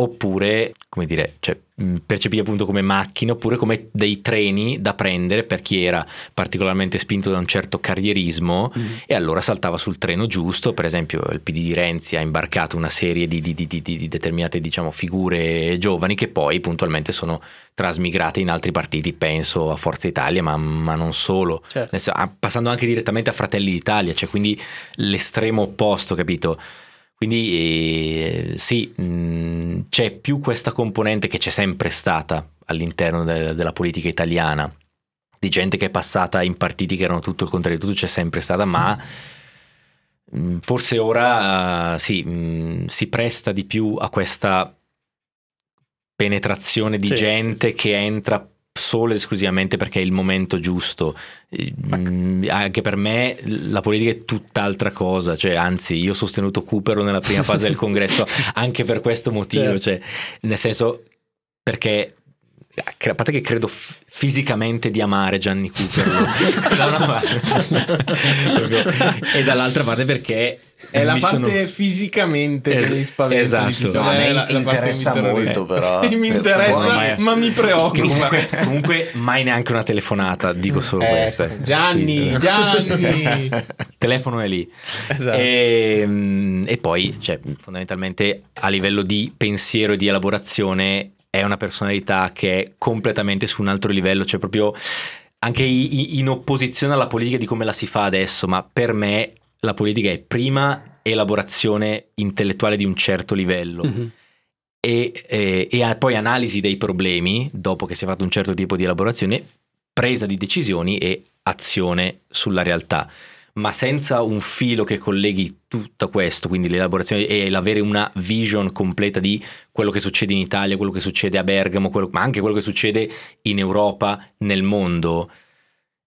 oppure, come dire, cioè, mh, percepiti appunto come macchine, oppure come dei treni da prendere per chi era particolarmente spinto da un certo carrierismo e allora saltava sul treno giusto, per esempio il PD di Renzi ha imbarcato una serie di, di- di- di- di determinate diciamo, figure giovani che poi puntualmente sono trasmigrate in altri partiti, penso a Forza Italia, ma, ma non solo. Certo. Sen- ah, passando anche direttamente a Fratelli d'Italia, cioè quindi l'estremo opposto, capito? Quindi eh, sì, mh, c'è più questa componente che c'è sempre stata all'interno de- della politica italiana, di gente che è passata in partiti che erano tutto il contrario di tutto, c'è sempre stata, ma mh, forse ora eh, sì, mh, si presta di più a questa penetrazione di Sì, gente che entra solo ed esclusivamente perché è il momento giusto. Mm, Anche per me la politica è tutt'altra cosa, cioè, anzi io ho sostenuto Cooper nella prima fase del [LAUGHS] congresso anche per questo motivo, Certo. cioè, nel senso perché a parte che credo f- fisicamente di amare Gianni Cooper [LAUGHS] da una parte. E dall'altra parte perché È la parte sono- fisicamente che Es- mi spaventa. esatto. No, a me la- la interessa che terrorizza. molto, però. [LAUGHS] mi interessa, Ormai- ma mi preoccupa. Comunque, comunque mai neanche una telefonata, dico solo Ecco, questa. Gianni, Quindi- Gianni. Il [LAUGHS] telefono è lì. Esatto. E, mm, e poi, cioè, fondamentalmente, a livello di pensiero e di elaborazione, è una personalità che è completamente su un altro livello, cioè proprio anche in opposizione alla politica di come la si fa adesso, ma per me la politica è prima elaborazione intellettuale di un certo livello Mhm. e, e- e poi analisi dei problemi dopo che si è fatto un certo tipo di elaborazione, presa di decisioni e azione sulla realtà. Ma senza un filo che colleghi tutto questo, quindi l'elaborazione e l'avere una vision completa di quello che succede in Italia, quello che succede a Bergamo, quello- ma anche quello che succede in Europa, nel mondo,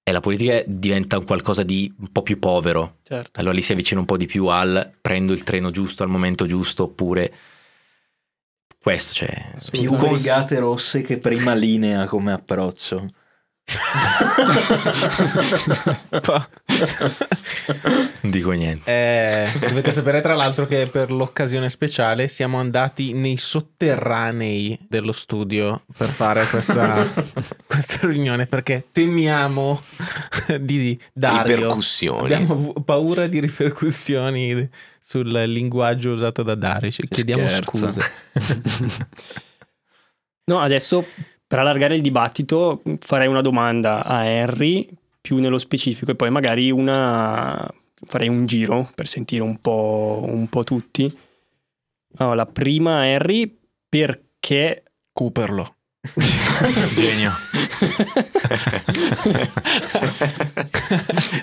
e la politica diventa un qualcosa di un po' più povero. Certo. Allora lì si avvicina un po' di più al prendo il treno giusto al momento giusto oppure questo, cioè Più brigate rosse che prima linea come approccio. Non [LAUGHS] dico niente. Eh, dovete sapere tra l'altro che per l'occasione speciale siamo andati nei sotterranei dello studio per fare questa, [LAUGHS] questa riunione perché temiamo di Dario. Ripercussioni. Abbiamo paura di ripercussioni sul linguaggio usato da Dario. Ci chiediamo scusa. [LAUGHS] No, adesso per allargare il dibattito farei una domanda a Harry più nello specifico e poi magari una farei un giro per sentire un po', un po' tutti. Allora, la prima Harry perché Cooperlo. [LAUGHS] Genio.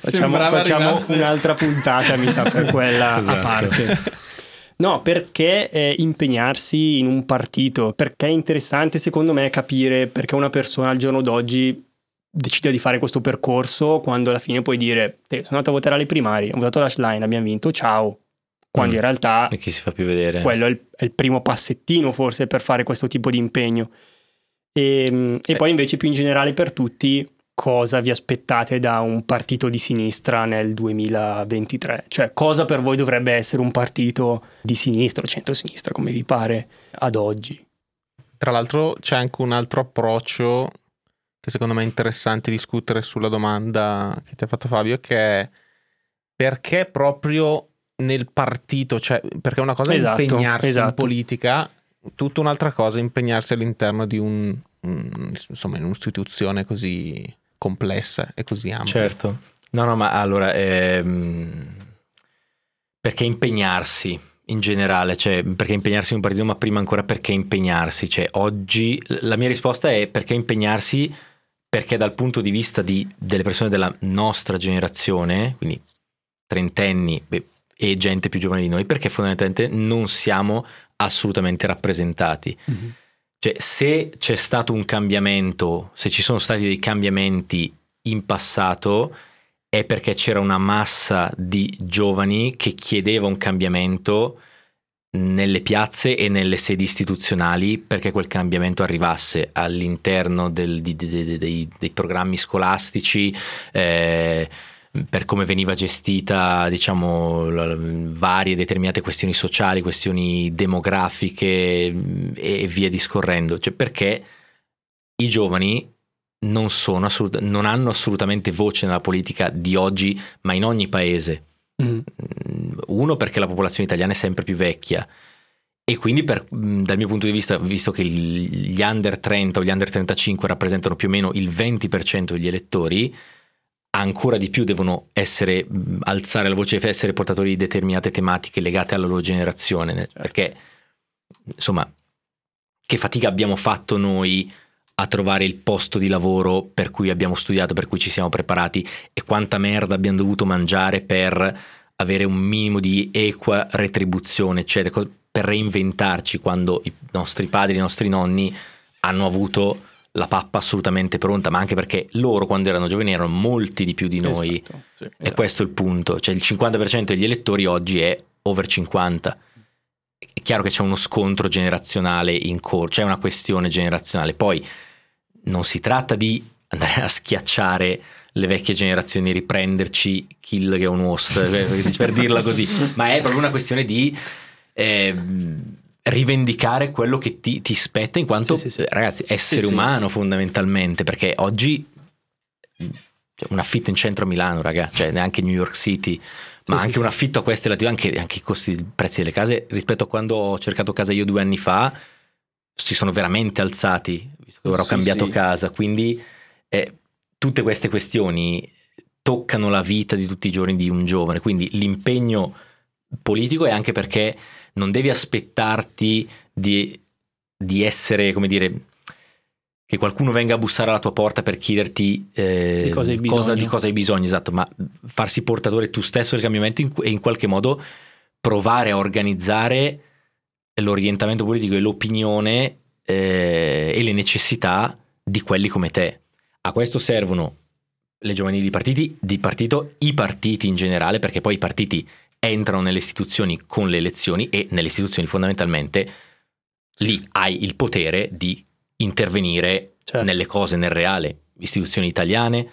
facciamo, facciamo un'altra puntata, mi sa, per quella Esatto. a parte. No, perché eh, impegnarsi in un partito? Perché è interessante secondo me capire perché una persona al giorno d'oggi decide di fare questo percorso quando alla fine puoi dire "Eh, sono andato a votare alle primarie, ho votato la line, abbiamo vinto, ciao. Quando Mm. in realtà E chi si fa più vedere? quello è il, è il primo passettino forse per fare questo tipo di impegno. E, e poi invece più in generale per tutti, cosa vi aspettate da un partito di sinistra nel 2023? Cioè cosa per voi dovrebbe essere un partito di sinistra o centro-sinistra, come vi pare ad oggi? Tra l'altro c'è anche un altro approccio che secondo me è interessante discutere sulla domanda che ti ha fatto Fabio, che è perché proprio nel partito, cioè perché una cosa è Esatto, impegnarsi in esatto. politica, tutta un'altra cosa è impegnarsi all'interno di un, mm, insomma, in un'istituzione così complessa e così ampia. Certo. No, no, ma allora, ehm, perché impegnarsi in generale? Cioè, perché impegnarsi in un partito, ma prima ancora perché impegnarsi? Cioè, oggi la mia risposta è perché impegnarsi perché dal punto di vista di, delle persone della nostra generazione, quindi trentenni beh, e gente più giovane di noi, perché fondamentalmente non siamo assolutamente rappresentati. Mhm. Cioè, se c'è stato un cambiamento, se ci sono stati dei cambiamenti in passato, è perché c'era una massa di giovani che chiedeva un cambiamento nelle piazze e nelle sedi istituzionali perché quel cambiamento arrivasse all'interno del- di- di- di- dei, dei programmi scolastici, eh, per come veniva gestita, diciamo, varie determinate questioni sociali, questioni demografiche mh, e via discorrendo. Cioè, perché i giovani non, sono assolut- non hanno assolutamente voce nella politica di oggi, ma in ogni paese. Mhm. Mm, Uno perché la popolazione italiana è sempre più vecchia e quindi per- mh, dal mio punto di vista, visto che gli under 30 o gli under 35 rappresentano più o meno il 20% degli elettori, ancora di più devono essere, alzare la voce e essere portatori di determinate tematiche legate alla loro generazione, ne- perché insomma, che fatica abbiamo fatto noi a trovare il posto di lavoro per cui abbiamo studiato, per cui ci siamo preparati e quanta merda abbiamo dovuto mangiare per avere un minimo di equa retribuzione, eccetera, per reinventarci quando i nostri padri, i nostri nonni hanno avuto la pappa assolutamente pronta, ma anche perché loro quando erano giovani erano molti di più di noi. Esatto. Sì. E questo è il punto, cioè il 50% degli elettori oggi è over 50. È chiaro che c'è uno scontro generazionale in corso, c'è una questione generazionale. Poi non si tratta di andare a schiacciare le vecchie generazioni, riprenderci Kill che è un host, per- [LAUGHS] per dirla così, ma è proprio una questione di ehm, rivendicare quello che ti, ti spetta in quanto, Sì, sì, sì. ragazzi, essere umano fondamentalmente, perché oggi un affitto in centro a Milano, raga, cioè neanche New York City, ma Sì, anche sì, un affitto a queste relative, anche, anche i costi, i prezzi delle case rispetto a quando ho cercato casa io due anni fa, si sono veramente alzati, visto che ora ho Sì, cambiato casa, quindi eh, tutte queste questioni toccano la vita di tutti i giorni di un giovane, quindi l'impegno politico è anche perché non devi aspettarti di, di essere, come dire, che qualcuno venga a bussare alla tua porta per chiederti eh, Di cosa hai bisogno. di cosa hai bisogno, esatto, ma farsi portatore tu stesso del cambiamento in- e in qualche modo provare a organizzare l'orientamento politico e l'opinione eh, e le necessità di quelli come te. A questo servono le giovanili di partiti, di partito, i partiti in generale, perché poi i partiti entrano nelle istituzioni con le elezioni e nelle istituzioni fondamentalmente lì hai il potere di intervenire Certo. nelle cose nel reale, istituzioni italiane,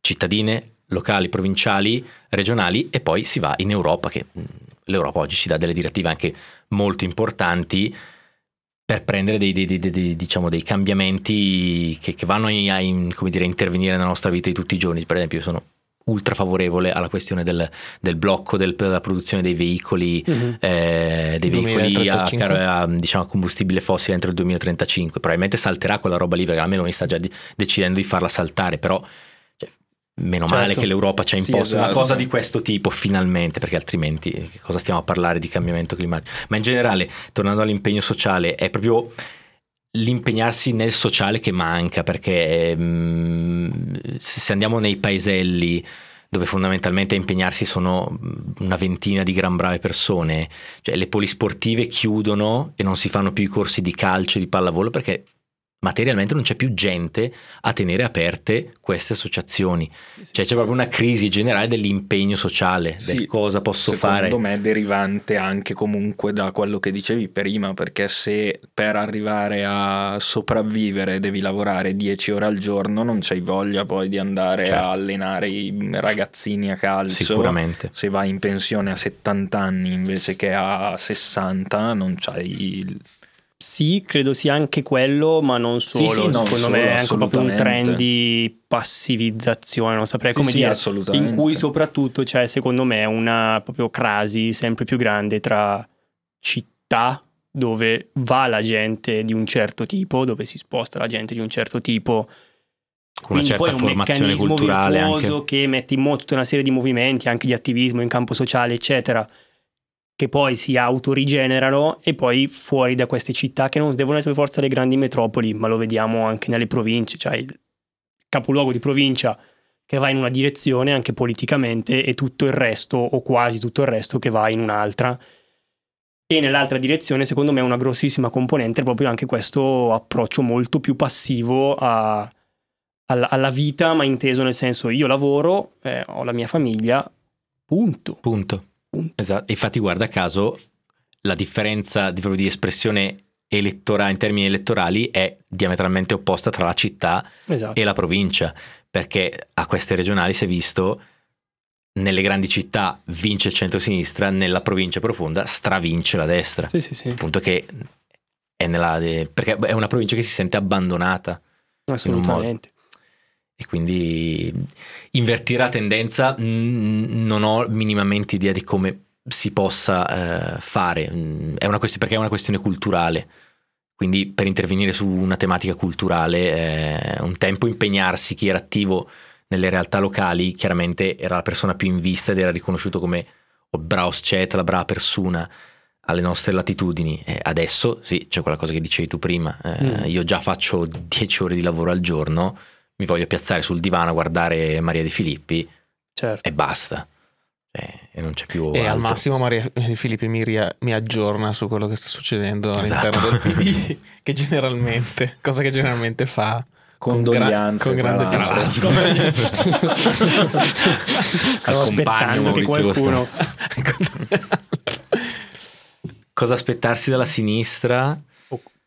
cittadine, locali, provinciali, regionali e poi si va in Europa che mh, l'Europa oggi ci dà delle direttive anche molto importanti per prendere dei, dei- dei- diciamo, dei cambiamenti che, che vanno a, in- come dire, a intervenire nella nostra vita di tutti i giorni. Per esempio, io sono ultra favorevole alla questione del, del blocco del- della produzione dei veicoli, Mhm. eh, dei veicoli a, 2035. car- a, diciamo, a combustibile fossile entro il 2035. Probabilmente salterà quella roba lì perché la Meloni sta già di- decidendo di farla saltare, però cioè, meno male Certo. che l'Europa ci ha Sì, imposto una esatto. cosa di questo tipo finalmente, perché altrimenti cosa stiamo a parlare di cambiamento climatico? Ma in generale, tornando all'impegno sociale, è proprio l'impegnarsi nel sociale che manca, perché ehm, se andiamo nei paeselli dove fondamentalmente a impegnarsi sono una ventina di gran brave persone, cioè le polisportive chiudono e non si fanno più i corsi di calcio e di pallavolo perché materialmente non c'è più gente a tenere aperte queste associazioni. Cioè c'è proprio una crisi generale dell'impegno sociale, del Sì, cosa posso Secondo fare. me è derivante anche comunque da quello che dicevi prima, perché se per arrivare a sopravvivere devi lavorare 10 ore al giorno, non c'hai voglia poi di andare Certo. a allenare i ragazzini a calcio. Sicuramente. Se vai in pensione a 70 anni invece che a 60, non c'hai il- Sì, credo sia anche quello, ma non Sì, solo. sì, non Secondo solo, me è anche proprio un trend di passivizzazione, non saprei Sì, come sì, dire, assolutamente. in cui soprattutto c'è secondo me una proprio crasi sempre più grande tra città dove va la gente di un certo tipo, dove si sposta la gente di un certo tipo. Con una Quindi certa un formazione meccanismo culturale virtuoso anche. che mette in moto tutta una serie di movimenti, anche di attivismo in campo sociale, eccetera, che poi si autorigenerano e poi fuori da queste città che non devono essere per forza le grandi metropoli, ma lo vediamo anche nelle province, cioè il capoluogo di provincia che va in una direzione anche politicamente e tutto il resto o quasi tutto il resto che va in un'altra. E nell'altra direzione, secondo me, una grossissima componente è proprio anche questo approccio molto più passivo a- alla, alla vita, ma inteso nel senso io lavoro, eh, ho la mia famiglia, punto. Punto. Punto. Esatto. Infatti, guarda caso, la differenza di, di espressione elettorale in termini elettorali è diametralmente opposta tra la città Esatto. e la provincia, perché a queste regionali si è visto nelle grandi città vince il centro-sinistra, nella provincia profonda stravince la destra. Sì, sì, sì, Appunto che è nella perché è una provincia che si sente abbandonata assolutamente. E quindi invertire la tendenza mh, non ho minimamente idea di come si possa eh, fare, è una questione, perché è una questione culturale. Quindi per intervenire su una tematica culturale, eh, un tempo impegnarsi, chi era attivo nelle realtà locali chiaramente era la persona più in vista ed era riconosciuto come o bravo sceta, la brava persona alle nostre latitudini. Eh, adesso sì, c'è quella cosa che dicevi tu prima, eh, Mm. io già faccio 10 ore di lavoro al giorno, mi voglio piazzare sul divano a guardare Maria Di Filippi Certo. e basta. Cioè, e non c'è più E al altro. massimo Maria Di Filippi mi, ria- mi aggiorna su quello che sta succedendo Esatto. all'interno del [LAUGHS] PD, che generalmente, cosa che generalmente fa con, gra- Condoglianze, con grande piacere. [LAUGHS] Stavo Al compagno aspettando che qualcuno... [LAUGHS] Cosa aspettarsi dalla sinistra?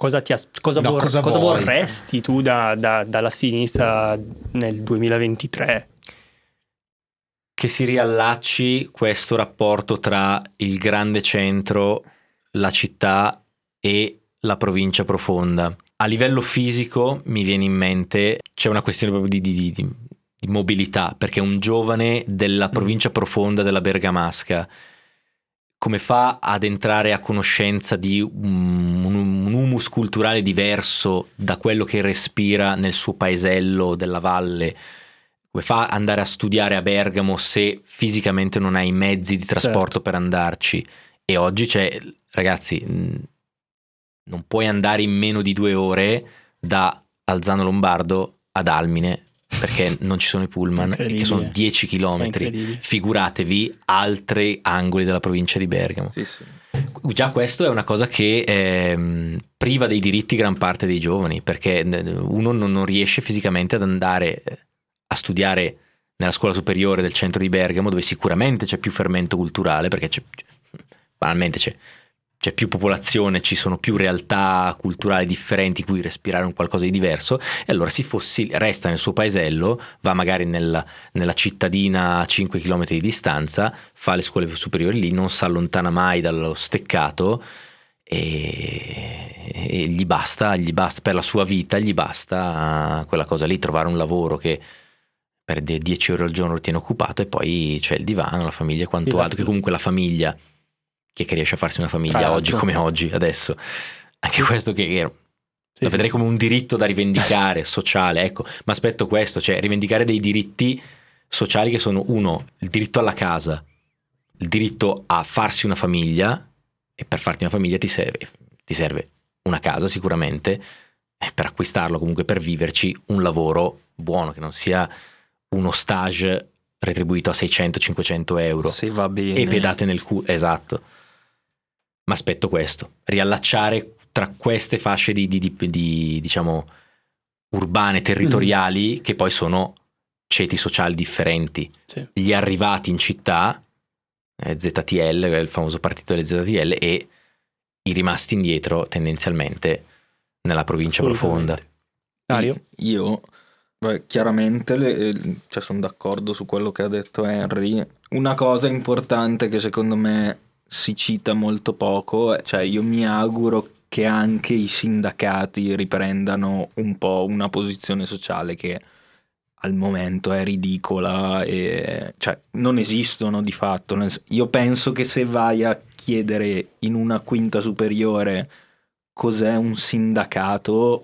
Cosa, ti as- cosa, No, vor- cosa cosa vorresti tu da- da- dalla sinistra nel 2023? Che si riallacci questo rapporto tra il grande centro, la città e la provincia profonda. A livello fisico mi viene in mente, c'è una questione proprio di, di- di- di- di mobilità, perché un giovane della provincia profonda della Bergamasca, come fa ad entrare a conoscenza di un, un- humus culturale diverso da quello che respira nel suo paesello della valle? Come fa ad andare a studiare a Bergamo se fisicamente non hai i mezzi di trasporto Certo. per andarci? E oggi c'è, ragazzi, non puoi andare in meno di due ore da Alzano Lombardo ad Almine perché non ci sono i pullman, che Incredibile. sono 10 È km. Figuratevi altri angoli della provincia di Bergamo. Sì, sì. Già questo è una cosa che ehm, priva dei diritti gran parte dei giovani, perché eh, uno non non riesce fisicamente ad andare eh, a studiare nella scuola superiore del centro di Bergamo, dove sicuramente c'è più fermento culturale, perché c'è, banalmente c'è, c'è più popolazione, ci sono più realtà culturali differenti cui respirare un qualcosa di diverso, e allora si fossi, resta nel suo paesello, va magari nella, nella cittadina a 5 km di distanza, fa le scuole superiori lì, non si allontana mai dallo steccato e, e gli basta, gli basta per la sua vita, gli basta quella cosa lì, trovare un lavoro che per de- 10 ore al giorno lo tiene occupato e poi c'è il divano, la famiglia e quanto Esatto. altro, che comunque la famiglia, chi è che riesce a farsi una famiglia oggi come oggi, adesso? Anche questo che era Sì, sì, vedrei sì. come un diritto da rivendicare [LAUGHS] sociale, ecco, ma aspetto questo, cioè rivendicare dei diritti sociali che sono uno, il diritto alla casa, il diritto a farsi una famiglia e per farti una famiglia ti serve, ti serve una casa sicuramente e per acquistarlo comunque per viverci un lavoro buono che non sia uno stage retribuito a 600-500 euro Se va bene. e pedate nel culo, esatto. Ma aspetto questo, riallacciare tra queste fasce di, di- di- di, diciamo, urbane, territoriali, che poi sono ceti sociali differenti. Sì. Gli arrivati in città, eh, ZTL, il famoso partito delle ZTL, e i rimasti indietro tendenzialmente nella provincia profonda. Dario? Io, beh, chiaramente, le- eh, cioè, sono d'accordo su quello che ha detto Henry. Una cosa importante che secondo me si cita molto poco, cioè io mi auguro che anche i sindacati riprendano un po' una posizione sociale che al momento è ridicola e cioè non esistono di fatto. Io penso che se vai a chiedere in una quinta superiore cos'è un sindacato,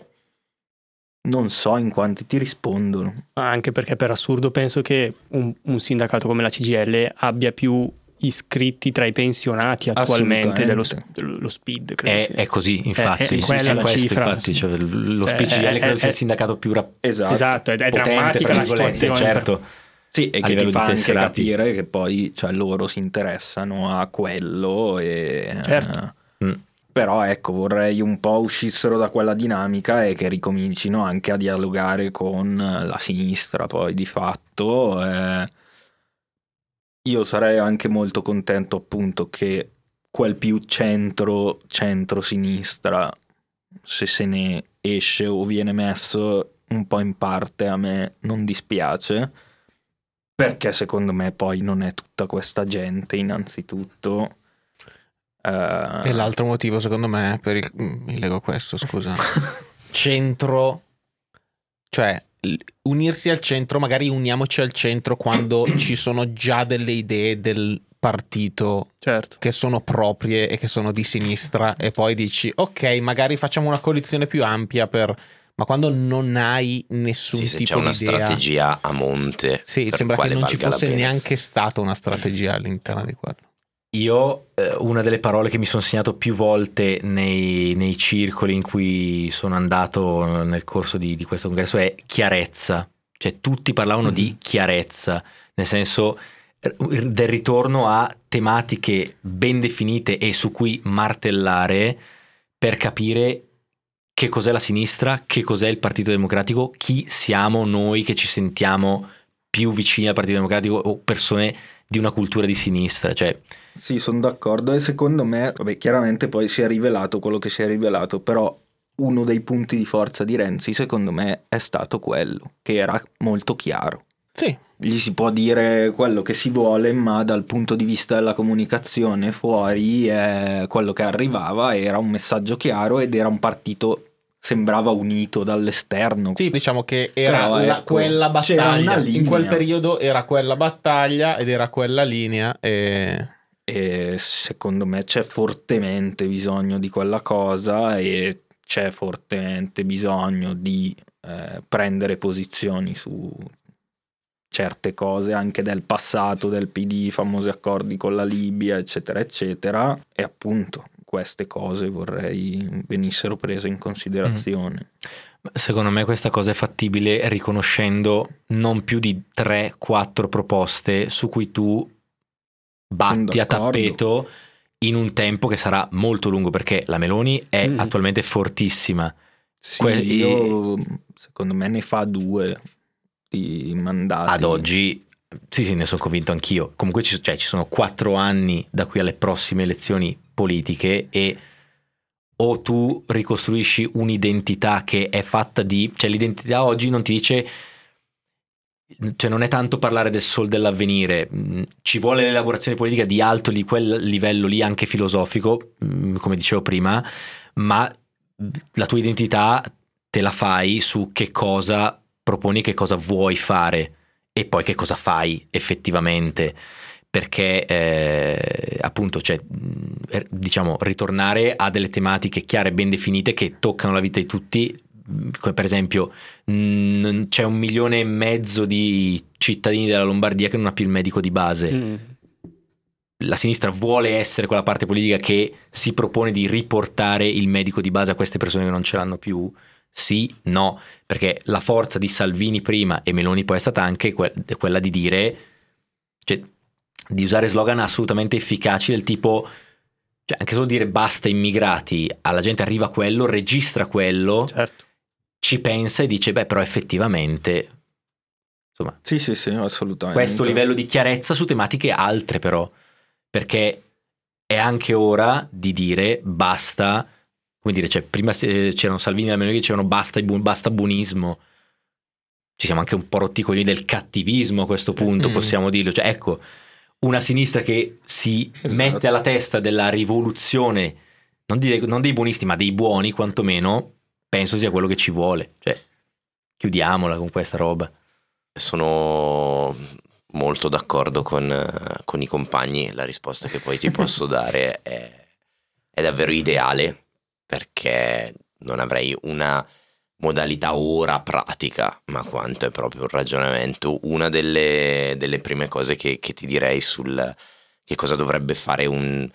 non so in quanti ti rispondono. Anche perché per assurdo penso che un, un sindacato come la CGL abbia più iscritti tra i pensionati attualmente dello, dello SPID. Credo È, è così, infatti. è sì, quella sì, la questo, cifra, infatti, cioè, lo Eh, SPCGL eh, credo eh, sia il eh, sindacato più rap- Esatto. Esatto, è, è potente, drammatica la situazione. certo. Sì, e che ti fa di anche capire che poi cioè, loro si interessano a quello e... Certo. Mm. Però ecco, vorrei un po' uscissero da quella dinamica e che ricomincino anche a dialogare con la sinistra poi di fatto. eh. Io sarei anche molto contento appunto che quel più centro, centro-sinistra, se se ne esce o viene messo un po' in parte a me non dispiace, perché secondo me poi non è tutta questa gente innanzitutto. Eh, E l'altro motivo, secondo me, per il... mi leggo a questo, scusa. [LAUGHS] centro, cioè unirsi al centro, magari uniamoci al centro quando [CLEARS THROAT] ci sono già delle idee del partito Certo. che sono proprie e che sono di sinistra e poi dici ok magari facciamo una coalizione più ampia per ma quando non hai nessun Sì, c'è tipo una di idea strategia a monte. sì sembra che non ci fosse neanche stata una strategia all'interno di quello Io, eh, una delle parole che mi sono segnato più volte nei, nei circoli in cui sono andato nel corso di, di questo congresso è chiarezza. Cioè tutti parlavano di chiarezza, nel senso eh, del ritorno a tematiche ben definite e su cui martellare per capire che cos'è la sinistra, che cos'è il Partito Democratico, chi siamo noi che ci sentiamo più vicini al Partito Democratico o persone di una cultura di sinistra. Cioè, Sì, sono d'accordo e secondo me, vabbè, chiaramente poi si è rivelato quello che si è rivelato, però uno dei punti di forza di Renzi secondo me è stato quello, che era molto chiaro. sì Gli si può dire quello che si vuole, ma dal punto di vista della comunicazione fuori eh, quello che arrivava era un messaggio chiaro ed era un partito sembrava unito dall'esterno. Sì, diciamo che era la- ecco, quella battaglia. In quel periodo era quella battaglia ed era quella linea. E... E secondo me c'è fortemente bisogno di quella cosa e c'è fortemente bisogno di eh, prendere posizioni su certe cose anche del passato del PD, famosi accordi con la Libia, eccetera, eccetera. E appunto queste cose vorrei venissero prese in considerazione. secondo me questa cosa è fattibile riconoscendo non più di 3-4 proposte su cui tu batti a tappeto in un tempo che sarà molto lungo perché la Meloni è Mm. attualmente fortissima. Sì, Que- io secondo me ne fa due di mandati. Ad oggi, sì, sì, ne sono convinto anch'io. Comunque ci, cioè, ci sono quattro anni da qui alle prossime elezioni politiche e o tu ricostruisci un'identità che è fatta di... cioè l'identità oggi non ti dice... Cioè non è tanto parlare del sol dell'avvenire, mm, ci vuole l'elaborazione politica di alto di quel livello lì, anche filosofico, mm, come dicevo prima, ma la tua identità te la fai su che cosa proponi, che cosa vuoi fare e poi che cosa fai effettivamente. Perché eh, appunto, cioè, mh, diciamo, ritornare a delle tematiche chiare ben definite che toccano la vita di tutti, come per esempio, mh, c'è un milione e mezzo di cittadini della Lombardia che non ha più il medico di base Mm. la sinistra vuole essere quella parte politica che si propone di riportare il medico di base a queste persone che non ce l'hanno più? Sì, no, perché la forza di Salvini prima e Meloni poi è stata anche que- quella di dire, cioè, di usare slogan assolutamente efficaci del tipo, cioè anche solo dire basta immigrati, alla gente arriva quello, registra quello, Certo. Ci pensa e dice, beh però effettivamente, insomma, Sì, sì, sì, assolutamente. questo livello di chiarezza su tematiche altre però, perché è anche ora di dire basta, come dire, cioè prima c'erano Salvini e la Meloni che dicevano basta, basta buonismo, ci siamo anche un po' rotti coglioni del cattivismo a questo punto, Mm. possiamo dirlo, cioè ecco, una sinistra che si Esatto. mette alla testa della rivoluzione, non, di- non dei buonisti ma dei buoni quantomeno, penso sia quello che ci vuole, cioè chiudiamola con questa roba. Sono molto d'accordo con, con i compagni, la risposta che poi ti posso [LAUGHS] dare è, è davvero ideale perché non avrei una modalità ora pratica, ma quanto è proprio un ragionamento. Una delle, delle prime cose che, che, ti direi sul che cosa dovrebbe fare un,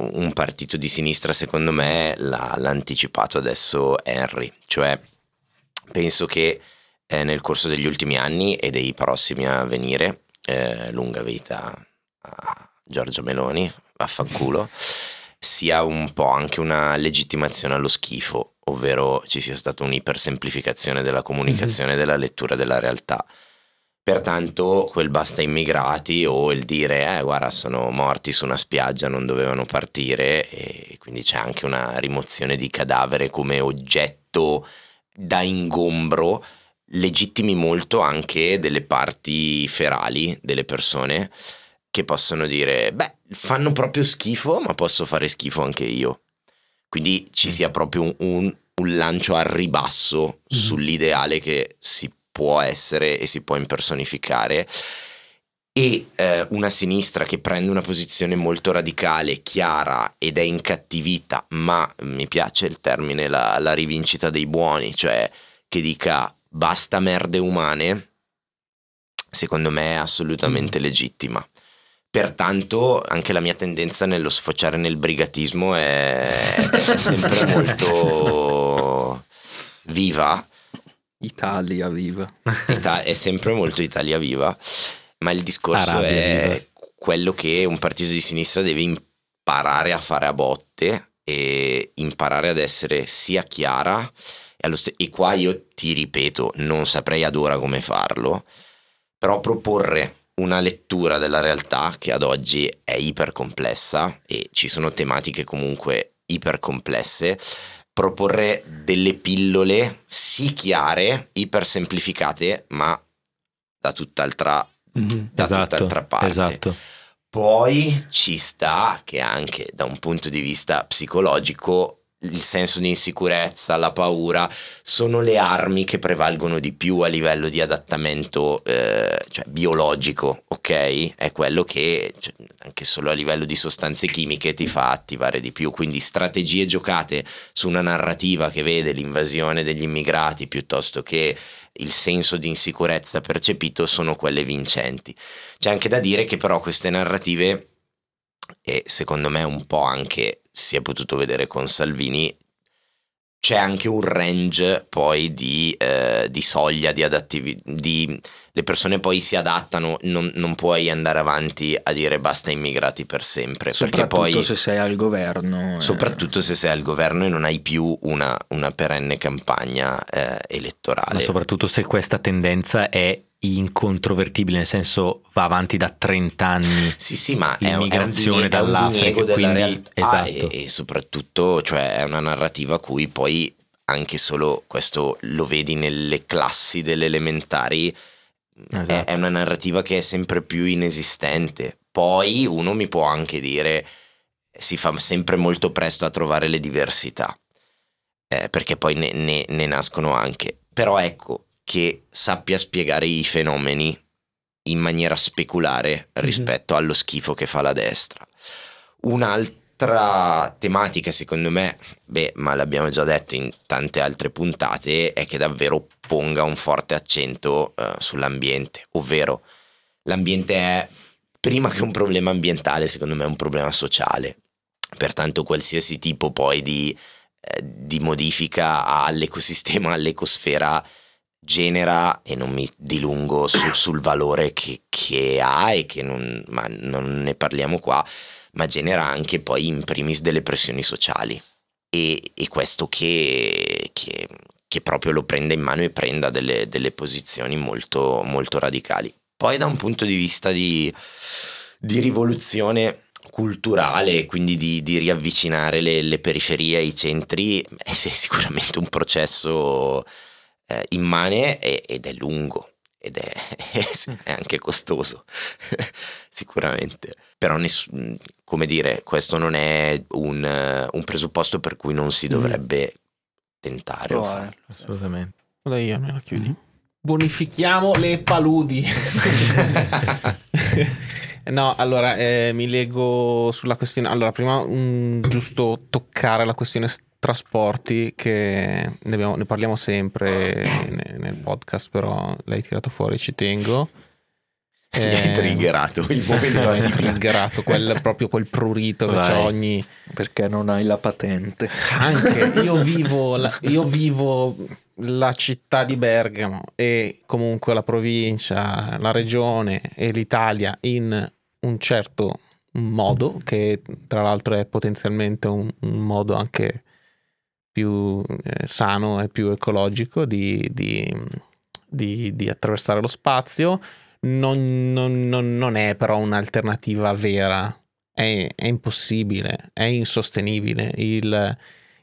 un partito di sinistra, secondo me, l'ha, l'ha anticipato adesso Henry. Cioè, penso che eh, nel corso degli ultimi anni e dei prossimi a venire, eh, lunga vita a Giorgio Meloni, vaffanculo, sia un po' anche una legittimazione allo schifo, ovvero ci sia stata un'ipersemplificazione della comunicazione e mm-hmm. della lettura della realtà. Pertanto quel basta immigrati o il dire eh guarda sono morti su una spiaggia, non dovevano partire e quindi c'è anche una rimozione di cadavere come oggetto da ingombro legittimi molto anche delle parti ferali delle persone che possono dire beh fanno proprio schifo ma posso fare schifo anche io quindi ci mm. sia proprio un, un, un lancio al ribasso mm-hmm. sull'ideale che si può essere e si può impersonificare e eh, una sinistra che prende una posizione molto radicale, chiara ed è incattivita, ma mi piace il termine la, la rivincita dei buoni, cioè che dica basta merde umane, secondo me è assolutamente mm. legittima. Pertanto anche la mia tendenza nello sfociare nel brigatismo è, è sempre [LAUGHS] molto viva. Italia viva. [LAUGHS] Ita- è sempre molto Italia viva, ma il discorso Arabia è viva. quello che un partito di sinistra deve imparare a fare a botte e imparare ad essere sia chiara e, st- e qua io ti ripeto, non saprei ad ora come farlo, però proporre una lettura della realtà che ad oggi è ipercomplessa e ci sono tematiche comunque ipercomplesse, proporre delle pillole sì chiare, ipersemplificate, ma da tutt'altra, mm-hmm, da esatto, tutt'altra parte. Esatto. Poi ci sta che anche da un punto di vista psicologico il senso di insicurezza, la paura, sono le armi che prevalgono di più a livello di adattamento eh, cioè biologico, ok? È quello che cioè, anche solo a livello di sostanze chimiche ti fa attivare di più. Quindi strategie giocate su una narrativa che vede l'invasione degli immigrati piuttosto che il senso di insicurezza percepito sono quelle vincenti. C'è anche da dire che però queste narrative e secondo me un po' anche si è potuto vedere con Salvini, c'è anche un range poi di, eh, di soglia, di adattività, le persone poi si adattano, non, non, puoi andare avanti a dire basta immigrati per sempre. Soprattutto poi, se sei al governo. Eh. Soprattutto se sei al governo e non hai più una, una perenne campagna eh, elettorale. Ma soprattutto se questa tendenza è incontrovertibile, nel senso va avanti da 30 anni. Sì, sì, ma è, un, è un, diniego, dall'Africa, della quindi, realtà esatto. e, e, soprattutto cioè, è una narrativa a cui poi anche solo questo lo vedi nelle classi delle elementari, esatto. è, è una narrativa che è sempre più inesistente. Poi uno mi può anche dire si fa sempre molto presto a trovare le diversità, eh, perché poi ne, ne, ne nascono anche. Però ecco, che sappia spiegare i fenomeni in maniera speculare mhm. rispetto mm-hmm. allo schifo che fa la destra. Un'altra tematica, secondo me, beh, ma l'abbiamo già detto in tante altre puntate, è che davvero ponga un forte accento uh, sull'ambiente, ovvero l'ambiente è prima che un problema ambientale, secondo me è un problema sociale. Pertanto qualsiasi tipo poi di, eh, di modifica all'ecosistema, all'ecosfera, genera, e non mi dilungo su, [COUGHS] sul valore che, che, ha e che non, ma non ne parliamo qua, ma genera anche poi in primis delle pressioni sociali. E, e questo che, che, che, proprio lo prenda in mano e prenda delle, delle posizioni molto, molto radicali. Poi da un punto di vista di, di rivoluzione culturale, quindi di, di riavvicinare le, le, periferie ai centri, è sicuramente un processo eh, immane ed è lungo ed è, [LAUGHS] è anche costoso [LAUGHS] sicuramente però ness- come dire questo non è un, un, presupposto per cui non si mm. dovrebbe mm. tentare Provare, assolutamente allora io me la chiudi mm bonifichiamo le paludi. [LAUGHS] no, allora eh, mi leggo sulla questione. Allora, prima un, giusto toccare la questione trasporti, che ne, abbiamo- ne parliamo sempre ne- nel podcast, però l'hai tirato fuori, ci tengo. Mi hai triggerato il momento [LAUGHS] Hai atipico. triggerato quel, proprio quel prurito che c'è ogni. Perché non hai la patente. Anche [LAUGHS] io vivo, la, io vivo la città di Bergamo e comunque la provincia, la regione e l'Italia in un certo modo, che tra l'altro è potenzialmente un, un modo anche più eh, sano e più ecologico di, di- di- di attraversare lo spazio. Non, non- non- non è però un'alternativa vera, è, è impossibile, è insostenibile. Il-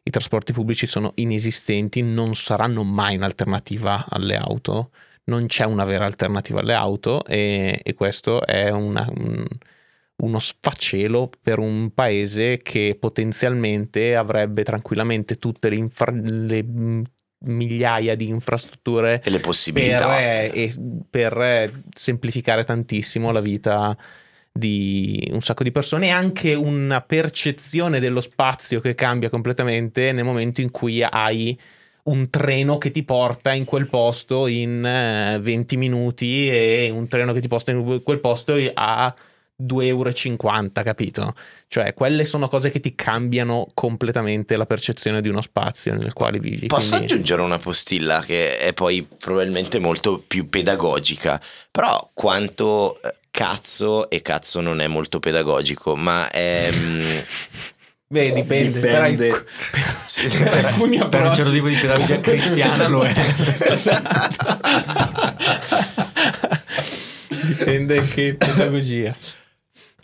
I trasporti pubblici sono inesistenti, non saranno mai un'alternativa alle auto. Non c'è una vera alternativa alle auto e, e questo è una- un- uno sfacelo per un paese che potenzialmente avrebbe tranquillamente tutte le, infra- le mm, migliaia di infrastrutture E le per, possibilità. eh, e- per, eh, semplificare tantissimo la vita di un sacco di persone e anche una percezione dello spazio che cambia completamente nel momento in cui hai un treno che ti porta in quel posto in eh, 20 minuti e un treno che ti porta in quel posto a 2,50 euro, capito? Cioè, quelle sono cose che ti cambiano completamente la percezione di uno spazio nel quale vivi. Posso quindi- aggiungere una postilla che è poi probabilmente molto più pedagogica, però quanto eh, cazzo e cazzo non è molto pedagogico, ma è... mm, [LAUGHS] Beh, dipende. Per, Dipende. alc- sì, [LAUGHS] sì, per per- alcuni Per un approcci- certo tipo di pedagogia cristiana lo è. [LAUGHS] Dipende che pedagogia.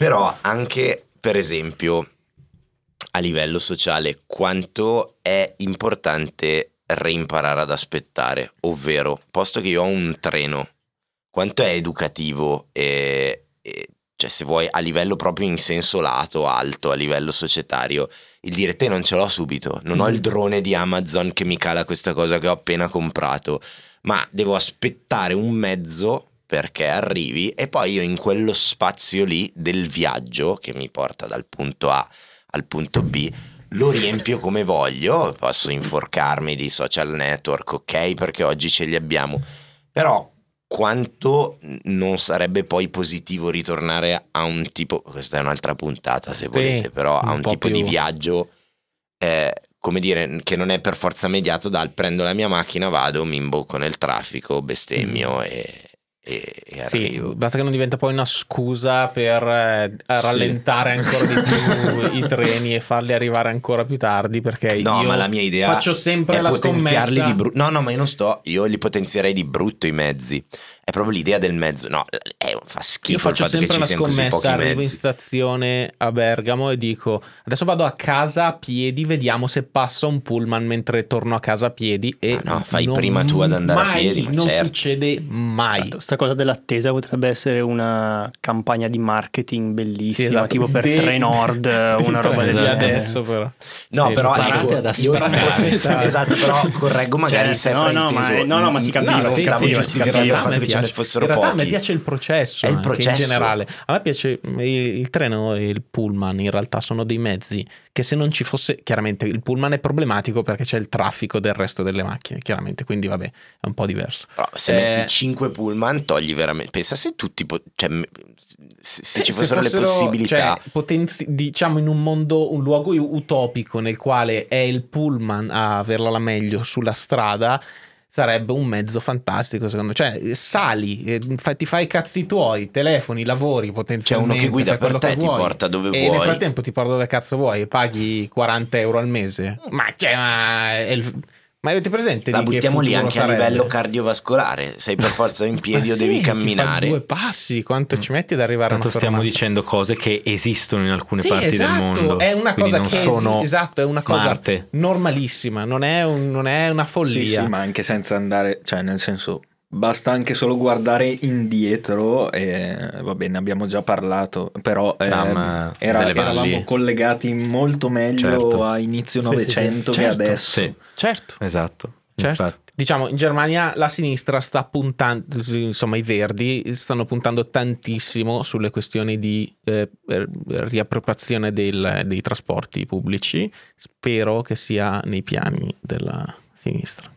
Però anche, per esempio, a livello sociale, quanto è importante reimparare ad aspettare, ovvero, posto che io ho un treno, quanto è educativo e, e- cioè se vuoi a livello proprio in senso lato, alto, a livello societario, il dire te non ce l'ho subito, non ho il drone di Amazon che mi cala questa cosa che ho appena comprato, ma devo aspettare un mezzo perché arrivi e poi io in quello spazio lì del viaggio che mi porta dal punto A al punto B lo riempio come voglio, posso inforcarmi di social network, ok, perché oggi ce li abbiamo, però quanto non sarebbe poi positivo ritornare a un tipo, questa è un'altra puntata se volete, però a un un po' tipo di più- viaggio, eh, come dire, che non è per forza mediato dal prendo la mia macchina, vado, mi imbocco nel traffico, bestemmio e, e, e Sì, arrivo. basta che non diventa poi una scusa per eh, rallentare ancora di più [LAUGHS] i treni e farli arrivare ancora più tardi perché No, ma la mia idea faccio sempre è la potenziarli scommessa di brutto. No, no, ma io non sto, io li potenzierei di brutto i mezzi. È proprio l'idea del mezzo. No, è- fa Io schifo il faccio fatto che sempre ci la siano così scommessa, arrivo in stazione a Bergamo e dico adesso vado a casa a piedi, vediamo se passa un pullman mentre torno a casa a piedi e Ah, no, fai prima tu ad andare a mai, piedi, ma non certo. succede mai. Questa cosa dell'attesa potrebbe essere una campagna di marketing bellissima, Sì, esatto. tipo per [LAUGHS] De- Trenord, una roba del genere. adesso però. No, Sì, però ecco, ad io aspettare. [LAUGHS] esatto, però correggo magari Certo, se no, no, ma- no, no, ma si capiva, non si stavo capiva, si giustificando il A fatto me che ce ne piace- fossero in realtà a me pochi. piace il processo, il processo. in generale. A me piace il, il treno e il pullman, in realtà sono dei mezzi che se non ci fosse, chiaramente il pullman è problematico perché c'è il traffico del resto delle macchine, chiaramente, quindi vabbè, è un po' diverso. Però se Eh, metti 5 pullman togli veramente. Pensa se tutti. po- cioè, se, se ci fossero le fossero, possibilità. cioè, potenzi- diciamo in un mondo, un luogo utopico nel quale è il pullman a averla la meglio sulla strada, sarebbe un mezzo fantastico secondo me. Cioè, sali, eh, ti fai i cazzi tuoi, telefoni, lavori C'è potenzialmente. uno che guida per te, che ti vuoi. porta dove E nel vuoi. frattempo ti porta dove cazzo vuoi e paghi 40 euro al mese. Ma, cioè, ma, è il- ma avete presente La di che buttiamo lì anche a sarebbe? livello cardiovascolare. Sei per [LAUGHS] forza in piedi Ma o devi sì, fa camminare. due passi, quanto ci metti ad arrivare Tanto a una stiamo dicendo cose che esistono in alcune Sì, parti esatto, del mondo. È una cosa non che sono esi- esatto, è una cosa Marte. normalissima, non è, un- non è una Sì, follia. sì, ma anche senza andare, cioè nel senso, basta anche solo guardare indietro e va bene, abbiamo già parlato, però eh, Tram, era- delle valli. eravamo collegati molto meglio Certo. a inizio Sì, sì, sì. Novecento che Certo, adesso. Sì, Certo, esatto. certo. Infatti. diciamo in Germania la sinistra sta puntando, insomma i verdi stanno puntando tantissimo sulle questioni di eh, riappropriazione del, dei trasporti pubblici. Spero che sia nei piani della sinistra.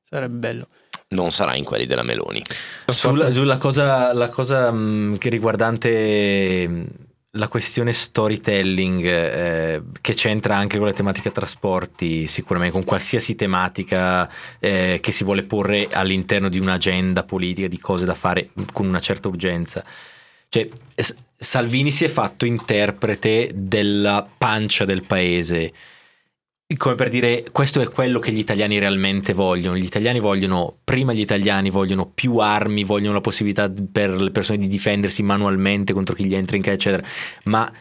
Sarebbe bello. Non sarà in quelli della Meloni. Sulla, sulla cosa, la cosa mh, che riguardante mh, la questione storytelling eh, che c'entra anche con le tematiche trasporti, sicuramente con qualsiasi tematica eh, che si vuole porre all'interno di un'agenda politica di cose da fare con una certa urgenza. Cioè, Salvini si è fatto interprete della pancia del paese come per dire, questo è quello che gli italiani realmente vogliono. Gli italiani vogliono, prima gli italiani vogliono più armi, vogliono la possibilità per le persone di difendersi manualmente contro chi gli entra in casa, eccetera. Ma